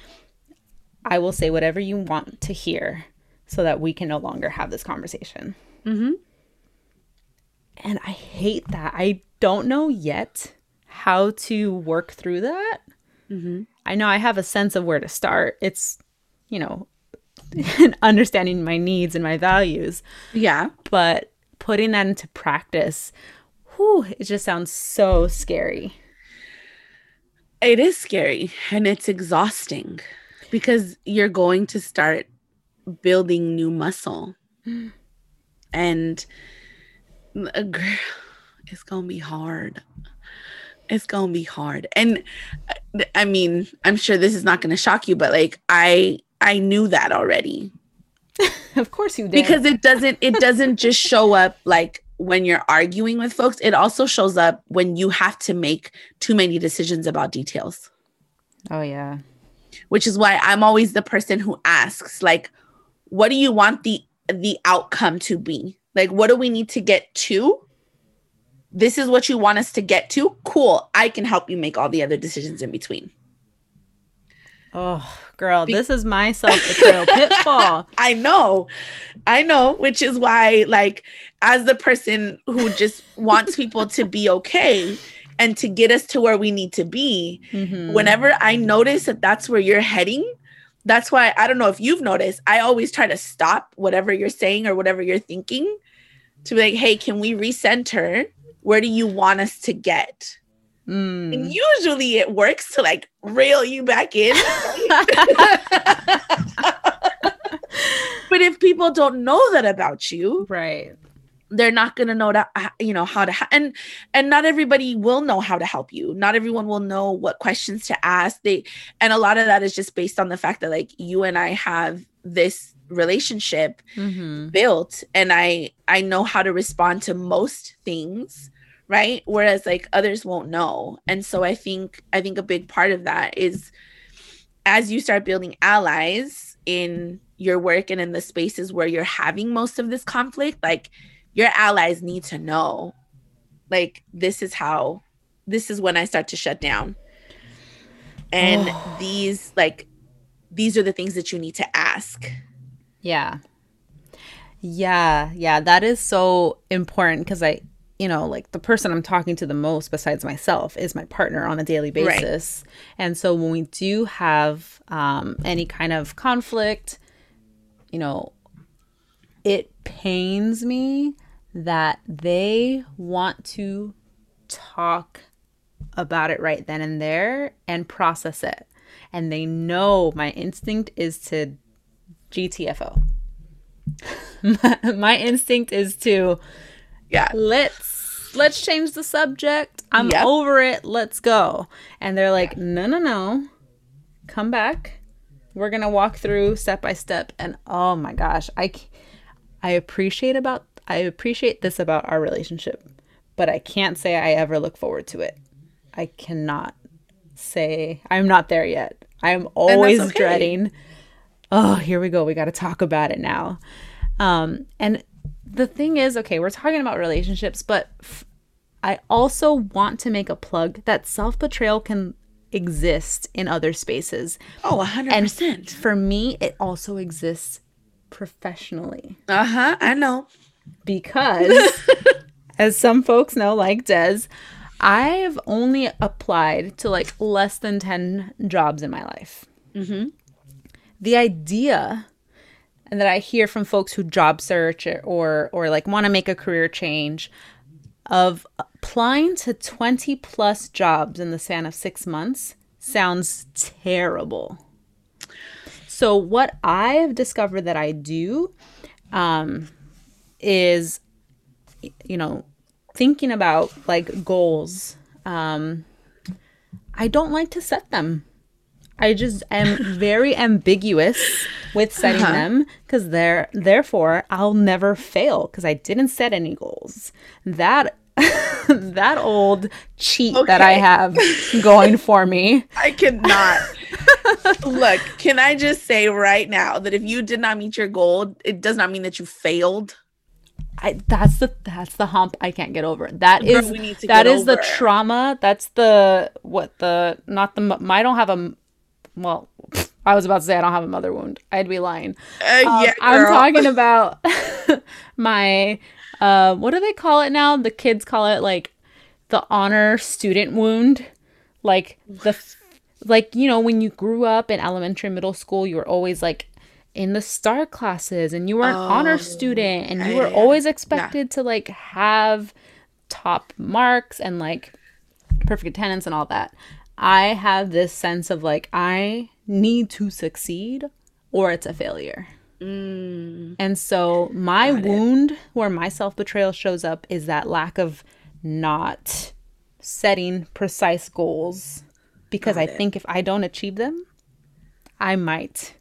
I will say whatever you want to hear so that we can no longer have this conversation. Mm-hmm. And I hate that. I don't know yet how to work through that. Mm-hmm. I know I have a sense of where to start. It's, you know, understanding my needs and my values. Yeah. But putting that into practice, whew, it just sounds so scary. It is scary and it's exhausting because you're going to start building new muscle. and a girl, it's gonna be hard. It's gonna be hard. And I mean, I'm sure this is not gonna shock you, but like I I knew that already. of course you did. Because it doesn't it doesn't just show up like when you're arguing with folks, it also shows up when you have to make too many decisions about details. Oh yeah. Which is why I'm always the person who asks like what do you want the the outcome to be? Like what do we need to get to? This is what you want us to get to? Cool. I can help you make all the other decisions in between. Oh, girl, Be- this is my self betrayal pitfall. I know. I know, which is why, like, as the person who just wants people to be okay and to get us to where we need to be, mm-hmm. whenever I notice that that's where you're heading, that's why I don't know if you've noticed, I always try to stop whatever you're saying or whatever you're thinking to be like, hey, can we recenter? Where do you want us to get? Mm. And usually it works to like reel you back in. but if people don't know that about you, right they're not going to know that you know how to ha- and and not everybody will know how to help you not everyone will know what questions to ask they and a lot of that is just based on the fact that like you and i have this relationship mm-hmm. built and i i know how to respond to most things right whereas like others won't know and so i think i think a big part of that is as you start building allies in your work and in the spaces where you're having most of this conflict like your allies need to know like this is how this is when I start to shut down. And oh. these like these are the things that you need to ask. Yeah. Yeah, yeah, that is so important cuz I you know, like the person I'm talking to the most besides myself is my partner on a daily basis. Right. And so when we do have um, any kind of conflict, you know, it pains me that they want to talk about it right then and there and process it. And they know my instinct is to GTFO. my, instinct is to yeah, let's let's change the subject. I'm yep. over it. Let's go. And they're like, "No, no, no. Come back. We're going to walk through step by step." And oh my gosh, I I appreciate about I appreciate this about our relationship, but I can't say I ever look forward to it. I cannot say I'm not there yet. I'm always okay. dreading. Oh, here we go. We got to talk about it now. Um, and the thing is, okay, we're talking about relationships, but f- I also want to make a plug that self betrayal can exist in other spaces. Oh, 100%. For me, it also exists professionally. Uh huh. I know. Because, as some folks know, like Des, I've only applied to like less than 10 jobs in my life. Mm-hmm. The idea and that I hear from folks who job search or or, like want to make a career change of applying to 20 plus jobs in the span of 6 months sounds terrible. So what I have discovered that I do um, is you know thinking about like goals um, I don't like to set them. I just am very ambiguous with setting uh-huh. them because they're therefore I'll never fail because I didn't set any goals. That that old cheat okay. that I have going for me. I cannot. Look, can I just say right now that if you did not meet your goal, it does not mean that you failed. I, that's the that's the hump I can't get over. That Girl, is that is over. the trauma. That's the what the not the I don't have a well I was about to say I don't have a mother wound. I'd be lying. Uh, um, yeah, I'm talking about my uh, what do they call it now? The kids call it like the honor student wound. Like the like you know when you grew up in elementary middle school, you were always like in the star classes and you were an oh, honor student and you were always expected yeah. to like have top marks and like perfect attendance and all that. I have this sense of like I need to succeed or it's a failure. Mm. And so my Got wound it. where my self-betrayal shows up is that lack of not setting precise goals because Got I it. think if I don't achieve them, I might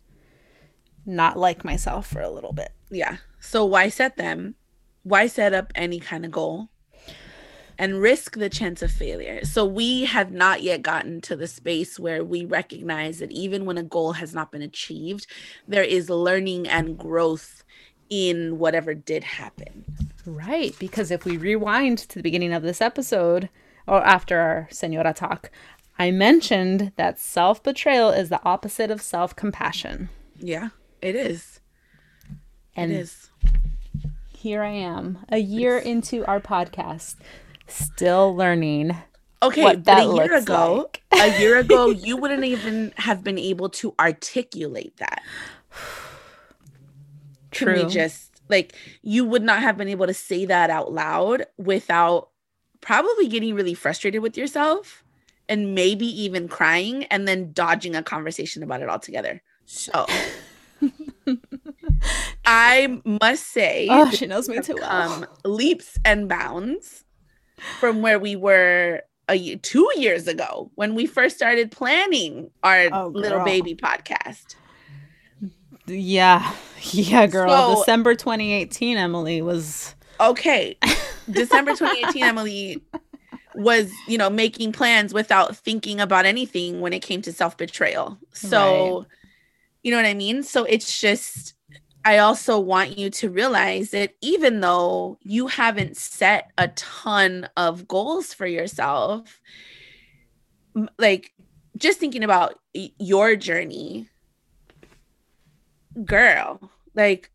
not like myself for a little bit. Yeah. So why set them? Why set up any kind of goal? And risk the chance of failure. So we have not yet gotten to the space where we recognize that even when a goal has not been achieved, there is learning and growth in whatever did happen. Right, because if we rewind to the beginning of this episode or after our Senora talk, I mentioned that self betrayal is the opposite of self compassion. Yeah, it is. And it is. Here I am, a year it's... into our podcast, still learning. Okay, but a year ago, like. a year ago, you wouldn't even have been able to articulate that. True. Can we just like you would not have been able to say that out loud without probably getting really frustrated with yourself and maybe even crying and then dodging a conversation about it altogether. So I must say, oh, she knows me too well. Um, leaps and bounds from where we were a two years ago when we first started planning our oh, little baby podcast. Yeah, yeah, girl. So, December 2018, Emily was okay. December 2018, Emily was, you know, making plans without thinking about anything when it came to self betrayal. So, right. you know what I mean? So it's just I also want you to realize that even though you haven't set a ton of goals for yourself, like just thinking about your journey, girl, like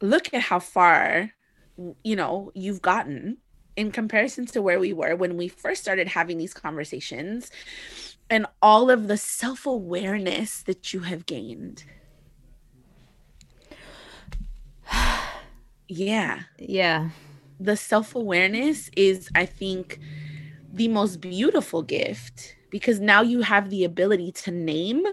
look at how far you know you've gotten in comparison to where we were when we first started having these conversations and all of the self-awareness that you have gained yeah. Yeah. The self awareness is, I think, the most beautiful gift because now you have the ability to name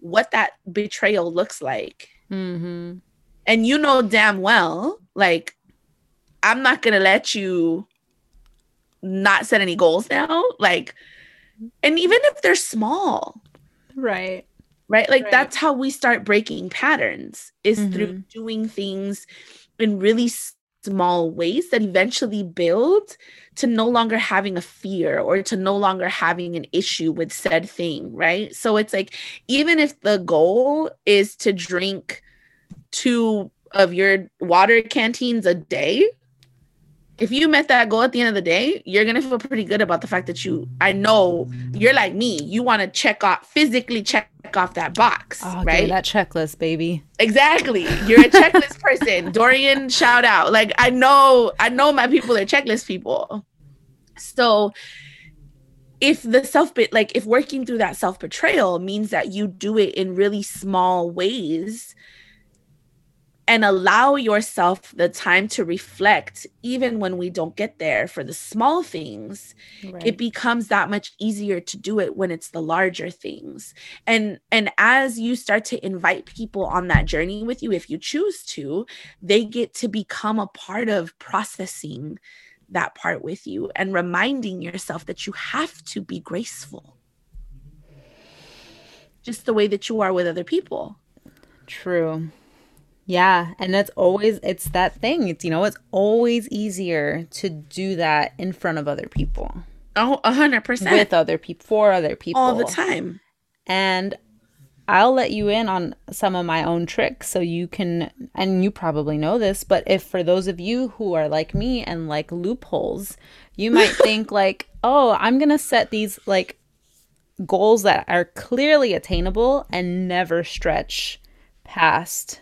what that betrayal looks like. Mm-hmm. And you know damn well, like, I'm not going to let you not set any goals now. Like, and even if they're small. Right right like right. that's how we start breaking patterns is mm-hmm. through doing things in really small ways that eventually build to no longer having a fear or to no longer having an issue with said thing right? So it's like even if the goal is to drink two of your water canteens a day if you met that goal at the end of the day, you're gonna feel pretty good about the fact that you. I know you're like me. You want to check off physically check off that box, Oh, right? that checklist, baby. Exactly. You're a checklist person. Dorian, shout out. Like I know, I know my people are checklist people. So if the self bit like if working through that self betrayal means that you do it in really small ways and allow yourself the time to reflect even when we don't get there for the small things Right. it becomes that much easier to do it when it's the larger things and and as you start to invite people on that journey with you if you choose to they get to become a part of processing that part with you and reminding yourself that you have to be graceful just the way that you are with other people True. Yeah, and that's always it's that thing. It's you know, it's always easier to do that in front of other people. oh a hundred percent With other people for other people. all the time And I'll let you in on some of my own tricks so you can and you probably know this, but if for those of you who are like me and like loopholes, you might think like, "Oh, I'm going to set these like goals that are clearly attainable and never stretch past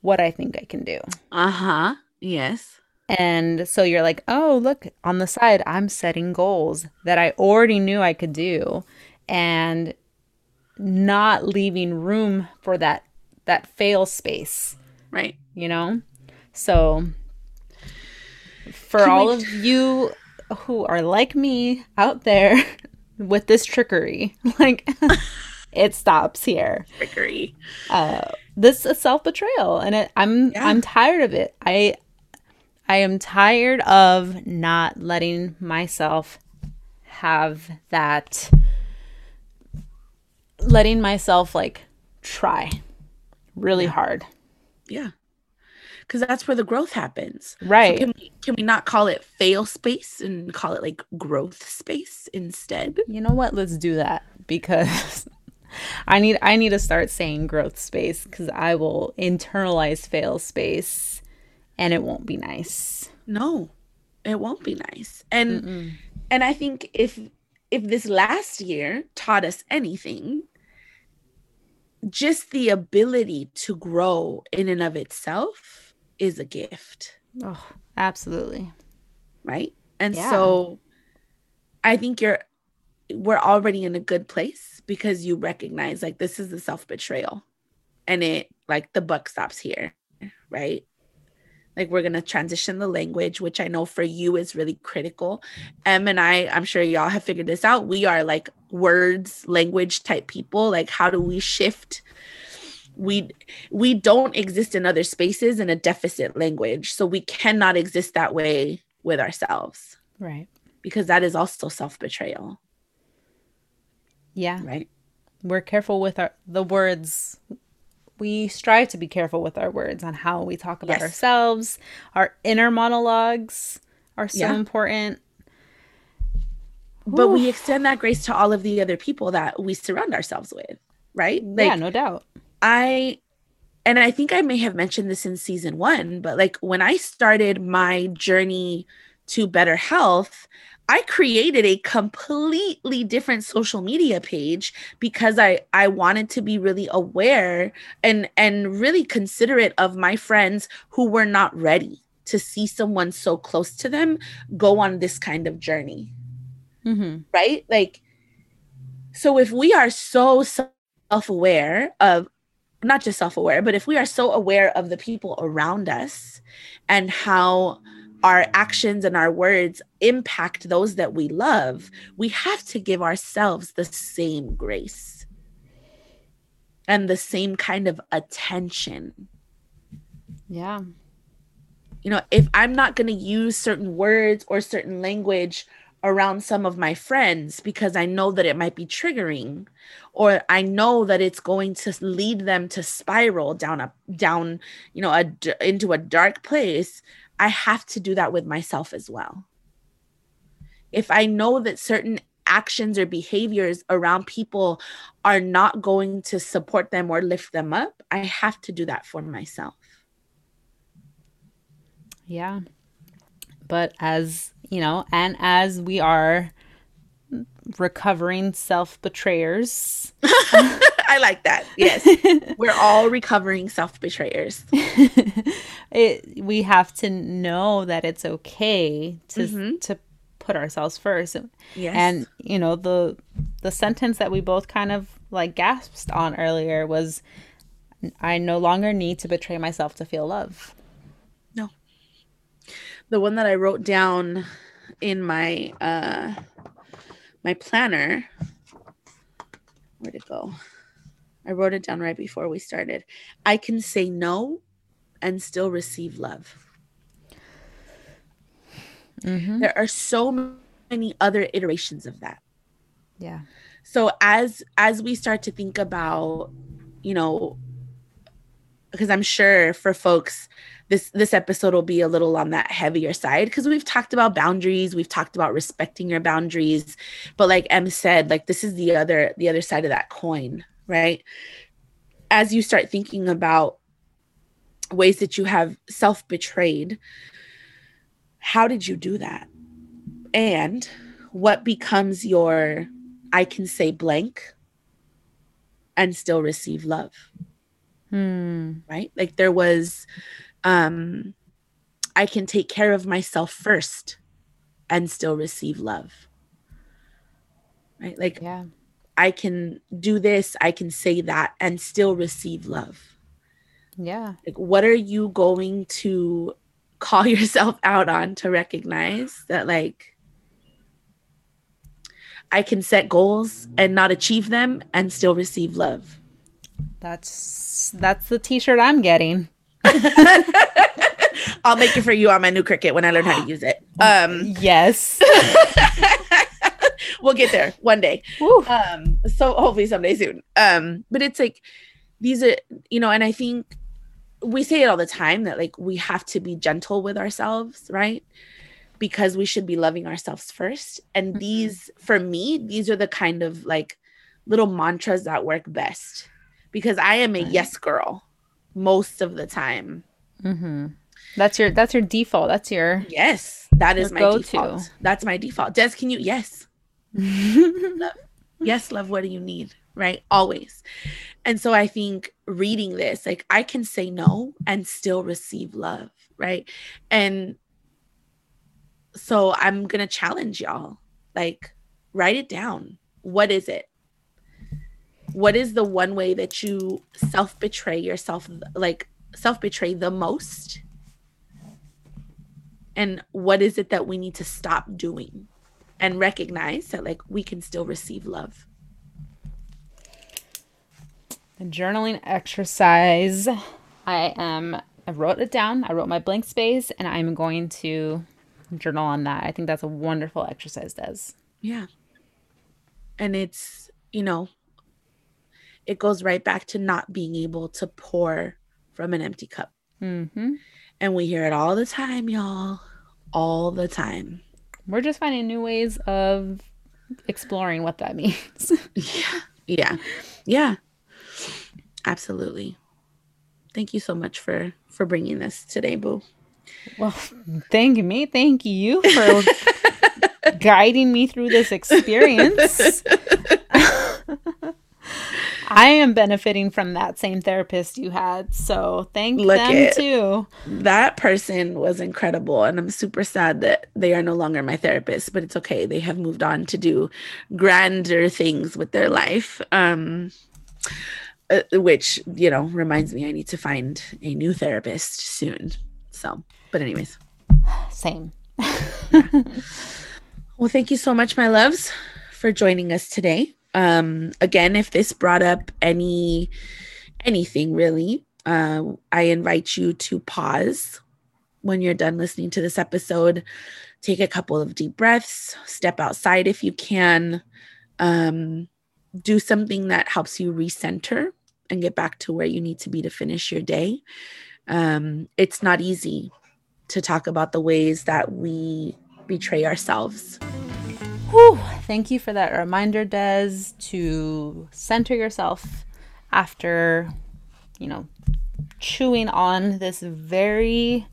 what I think I can do." uh-huh. Yes. And so you're like, oh, look, on the side, I'm setting goals that I already knew I could do and not leaving room for that that fail space, right. you know? So for Can all we- of you who are like me out there with this trickery, like it stops here. Trickery this is self betrayal, and it, I'm Yeah. I'm tired of it. I I am tired of not letting myself have that, letting myself like try really hard. Yeah. Because that's where the growth happens. So Right. can, we, can we not call it fail space and call it like growth space instead? You know what? Let's do that because I need I need to start saying growth space because I will internalize fail space, and it won't be nice. No, it won't be nice. And and I think if if this last year taught us anything, just the ability to grow in and of itself is a gift. Oh, absolutely. right? And Yeah. so I think you're we're already in a good place because you recognize like this is the self-betrayal. And it like the buck stops here, right? Like we're gonna transition the language, which I know for you is really critical. Em and I, I'm sure y'all have figured this out. We are like words, language type people. Like, how do we shift? We we don't exist in other spaces in a deficit language, so we cannot exist that way with ourselves Right. because that is also self-betrayal, Yeah. right? we're careful with our the words we strive to be careful with our words on how we talk about Yes. ourselves our inner monologues are so Yeah. important But we extend that grace to all of the other people that we surround ourselves with, right? Like yeah no doubt I and I think I may have mentioned this in season 1, but like when I started my journey to better health, I created a completely different social media page because I I wanted to be really aware and and really considerate of my friends who were not ready to see someone so close to them go on this kind of journey mm-hmm. right? Like, so if we are so self aware of, not just self aware, but if we are so aware of the people around us and how our actions and our words impact those that we love, we have to give ourselves the same grace and the same kind of attention. Yeah. You know, if I'm not going to use certain words or certain language around some of my friends because I know that it might be triggering or I know that it's going to lead them to spiral down a down, you know, a into a dark place, I have to do that with myself as well. If I know that certain actions or behaviors around people are not going to support them or lift them up, I have to do that for myself. yeah But as, you know, and as we are recovering self betrayers. I like that. Yes. We're all recovering self betrayers. we have to know that it's okay to mm-hmm. to put ourselves first. Yes. And you know, the the sentence that we both kind of like gasped on earlier was I no longer need to betray myself to feel love. No. The one that I wrote down in my uh my planner. Where'd it go? I wrote it down right before we started. I can say no and still receive love. Mm-hmm. There are so many other iterations of that. Yeah. So as as we start to think about, you know, because I'm sure for folks this this episode will be a little on that heavier side because we've talked about boundaries we've talked about respecting your boundaries but like em said like this is the other the other side of that coin right as you start thinking about ways that you have self betrayed how did you do that and what becomes your i can say blank and still receive love hmm. right like there was um, I can take care of myself first and still receive love. Right? Like, yeah. I can do this, I can say that and still receive love. Yeah. Like, what are you going to call yourself out on to recognize that, like, I can set goals and not achieve them and still receive love? That's that's the t-shirt I'm getting. I'll make it for you on my new Cricut when I learn how to use it. Um, yes. we'll get there one day. Um, so hopefully someday soon. Um, but it's like these are, you know, and I think we say it all the time that like we have to be gentle with ourselves, right? Because we should be loving ourselves first. And mm-hmm. these, for me, these are the kind of like little mantras that work best because I am a yes girl most of the time. Mm-hmm. That's your that's your default. That's your yes. That is my go-to. default. That's my default. Des, can you yes? Love. Yes, love. What do you need? Right, always. And so I think reading this, like I can say no and still receive love. Right, and so I'm gonna challenge y'all. Like, write it down. What is it? what is the one way that you self betray yourself like self betray the most and what is it that we need to stop doing and recognize that like we can still receive love the journaling exercise i am i wrote it down i wrote my blank space and i'm going to journal on that i think that's a wonderful exercise does yeah and it's you know it goes right back to not being able to pour from an empty cup. Mm-hmm. And we hear it all the time, y'all. All the time. We're just finding new ways of exploring what that means. yeah. Yeah. Yeah. Absolutely. Thank you so much for for bringing this today, Boo. Well, thank me. Thank you for guiding me through this experience. I am benefiting from that same therapist you had. So thank Look them it. too. That person was incredible. And I'm super sad that they are no longer my therapist, but it's okay. They have moved on to do grander things with their life. Um, uh, which, you know, reminds me I need to find a new therapist soon. So, but, anyways, same. Well, thank you so much, my loves, for joining us today um again if this brought up any anything really uh, i invite you to pause when you're done listening to this episode. Take a couple of deep breaths. Step outside if you can. Um, do something that helps you recenter and get back to where you need to be to finish your day. Um, it's not easy to talk about the ways that we betray ourselves Whew, thank you for that reminder, Des, to center yourself after, you know, chewing on this very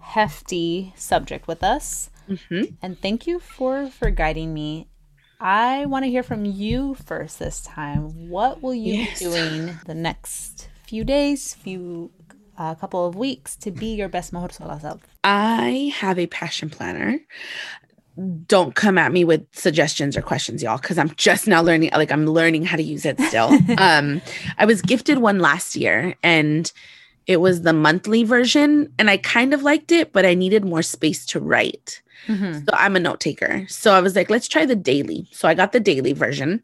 hefty subject with us. Mm-hmm. And thank you for for guiding me. I want to hear from you first this time. What will you Yes. be doing the next few days, few a couple of weeks to be your best mejor sola self? I have a passion planner. Don't come at me with suggestions or questions, y'all, because I'm just now learning. Like I'm learning how to use it still. um, I was gifted one last year, and it was the monthly version, and I kind of liked it, but I needed more space to write. Mhm. So I'm a note taker. So I was like, let's try the daily. So I got the daily version.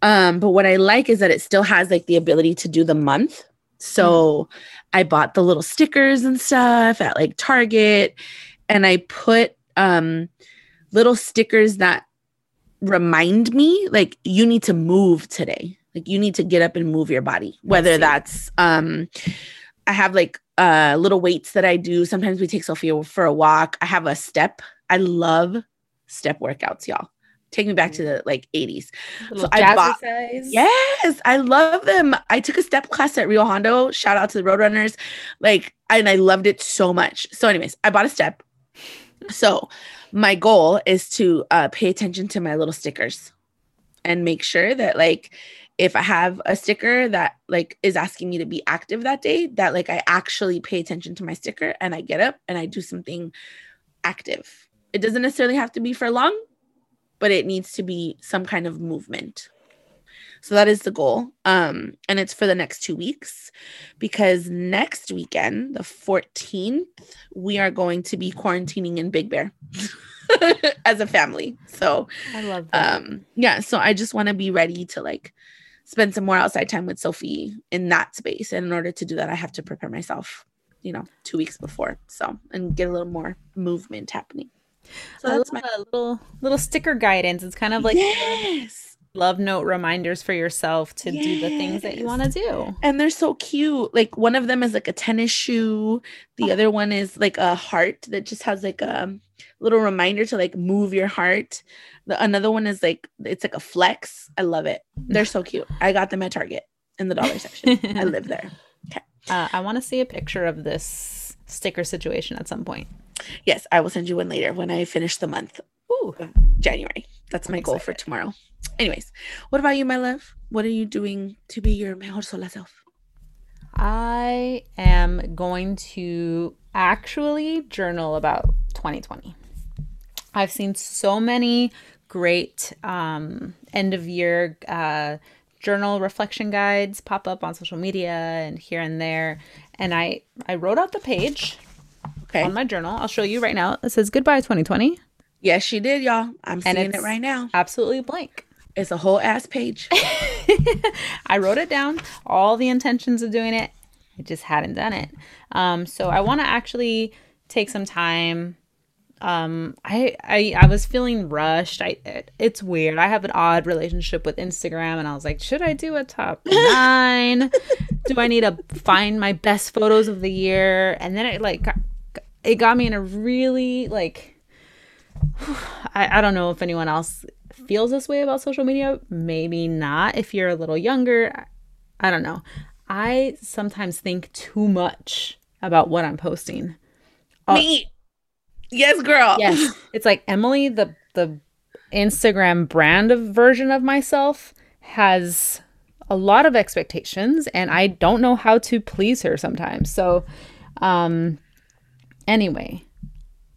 Um, but what I like is that it still has like the ability to do the month. So I bought the little stickers and stuff at like Target and I put um little stickers that remind me like you need to move today. Like you need to get up and move your body. Whether that's um I have like uh little weights that I do. Sometimes we take Sophia for a walk. I have a step. I love step workouts, y'all. Take me back to the like 80s. Little I bought- jazzercise. Yes, I love them. I took a step class at Rio Hondo. Shout out to the Roadrunners. Like, and I loved it so much. So, anyways, I bought a step. So, my goal is to uh, pay attention to my little stickers and make sure that, like, if I have a sticker that like is asking me to be active that day, that like I actually pay attention to my sticker and I get up and I do something active. It doesn't necessarily have to be for long, but it needs to be some kind of movement. So that is the goal. Um, and it's for the next two weeks because next weekend, the 14th, we are going to be quarantining in Big Bear as a family. So I love that. um yeah, so I just want to be ready to like spend some more outside time with Sophie in that space. And in order to do that, I have to prepare myself, you know, two weeks before. So and get a little more movement happening. So I that's my a little little sticker guidance. It's kind of like yes. Love note reminders for yourself to do the things that you want to do. And they're so cute. Like one of them is like a tennis shoe. The other one is like a heart that just has like a little reminder to like move your heart. The another one is like it's like a flex. I love it. They're so cute. I got them at Target in the dollar section. I live there. Uh, I want to see a picture of this sticker situation at some point. Yes, I will send you one later when I finish the month, Ooh, January. That's my I'm goal for tomorrow. Anyways, what about you, my love? What are you doing to be your mejor sola self? I am going to actually journal about 2020. I've seen so many great um, end of year uh, journal reflection guides pop up on social media and here and there. And I, I wrote out the page Okay. on my journal. I'll show you right now. It says goodbye 2020. yes, she did, y'all. I'm And seeing it right now. Absolutely blank. It's a whole ass page. I wrote it down, all the intentions of doing it. I just hadn't done it. Um, so I want to actually take some time. Um, I, I I was feeling rushed. I it, it's weird. I have an odd relationship with Instagram, and I was like, should I do a top nine? do I need to find my best photos of the year? And then it like got, it got me in a really like I, I don't know if anyone else feels this way about social media. Maybe not. If you're a little younger, I, don't know. I sometimes think too much about what I'm posting. Oh. Me. Yes, girl. Yes, it's like Emily, the the Instagram brand of version of myself has a lot of expectations, and I don't know how to please her sometimes. So, um, anyway,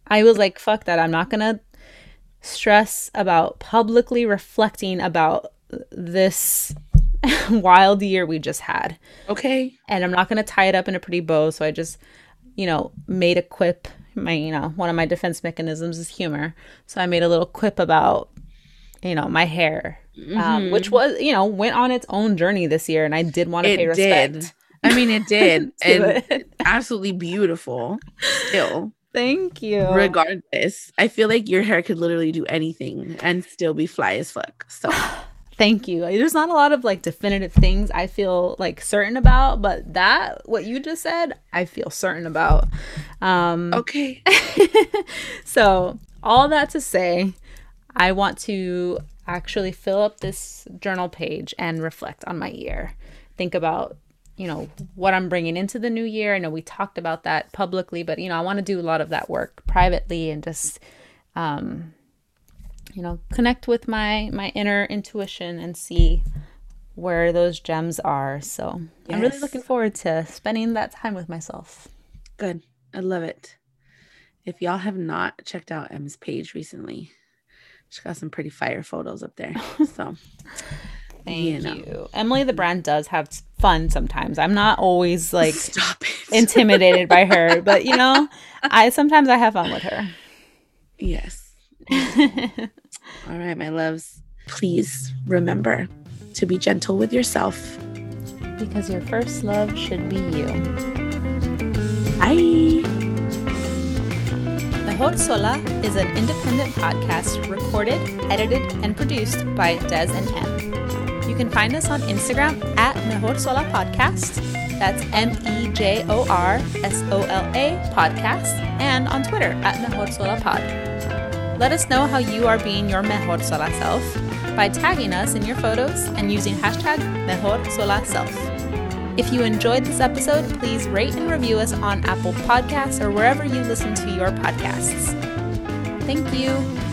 I was like, "Fuck that! I'm not gonna stress about publicly reflecting about this wild year we just had." Okay. and I'm not going to tie it up in a pretty bow. So I just, you know, made a quip. My, you know, one of my defense mechanisms is humor. So I made a little quip about, you know, my hair, um, which was, you know, went on its own journey this year, and I did want to pay respect. did. I mean, it did. and it. absolutely beautiful still. Thank you. Regardless, I feel like your hair could literally do anything and still be fly as fuck. So, Thank you. There's not a lot of like definitive things I feel like certain about, but that what you just said, I feel certain about. Um okay. so, all that to say, I want to actually fill up this journal page and reflect on my year. Think about you know, what I'm bringing into the new year. I know we talked about that publicly, but, you know, I want to do a lot of that work privately and just, um, you know, connect with my my inner intuition and see where those gems are. So yes. I'm really looking forward to spending that time with myself. Good. I love it. If y'all have not checked out M's page recently, she's got some pretty fire photos up there. So Thank you, know. you. Emily the brand does have fun sometimes. I'm not always like intimidated by her, but you know, I sometimes I have fun with her. Yes. All right, my loves. Please remember to be gentle with yourself. Because your first love should be you. Bye. Mejor Sola is an independent podcast recorded, edited, and produced by Des and M. You can find us on Instagram at Mejor Sola Podcast. That's M E J O R S O L A Podcast. And on Twitter at Mejor Sola Pod. Let us know how you are being your Mejor Sola self by tagging us in your photos and using hashtag Mejor Sola Self. If you enjoyed this episode, please rate and review us on Apple Podcasts or wherever you listen to your podcasts. Thank you.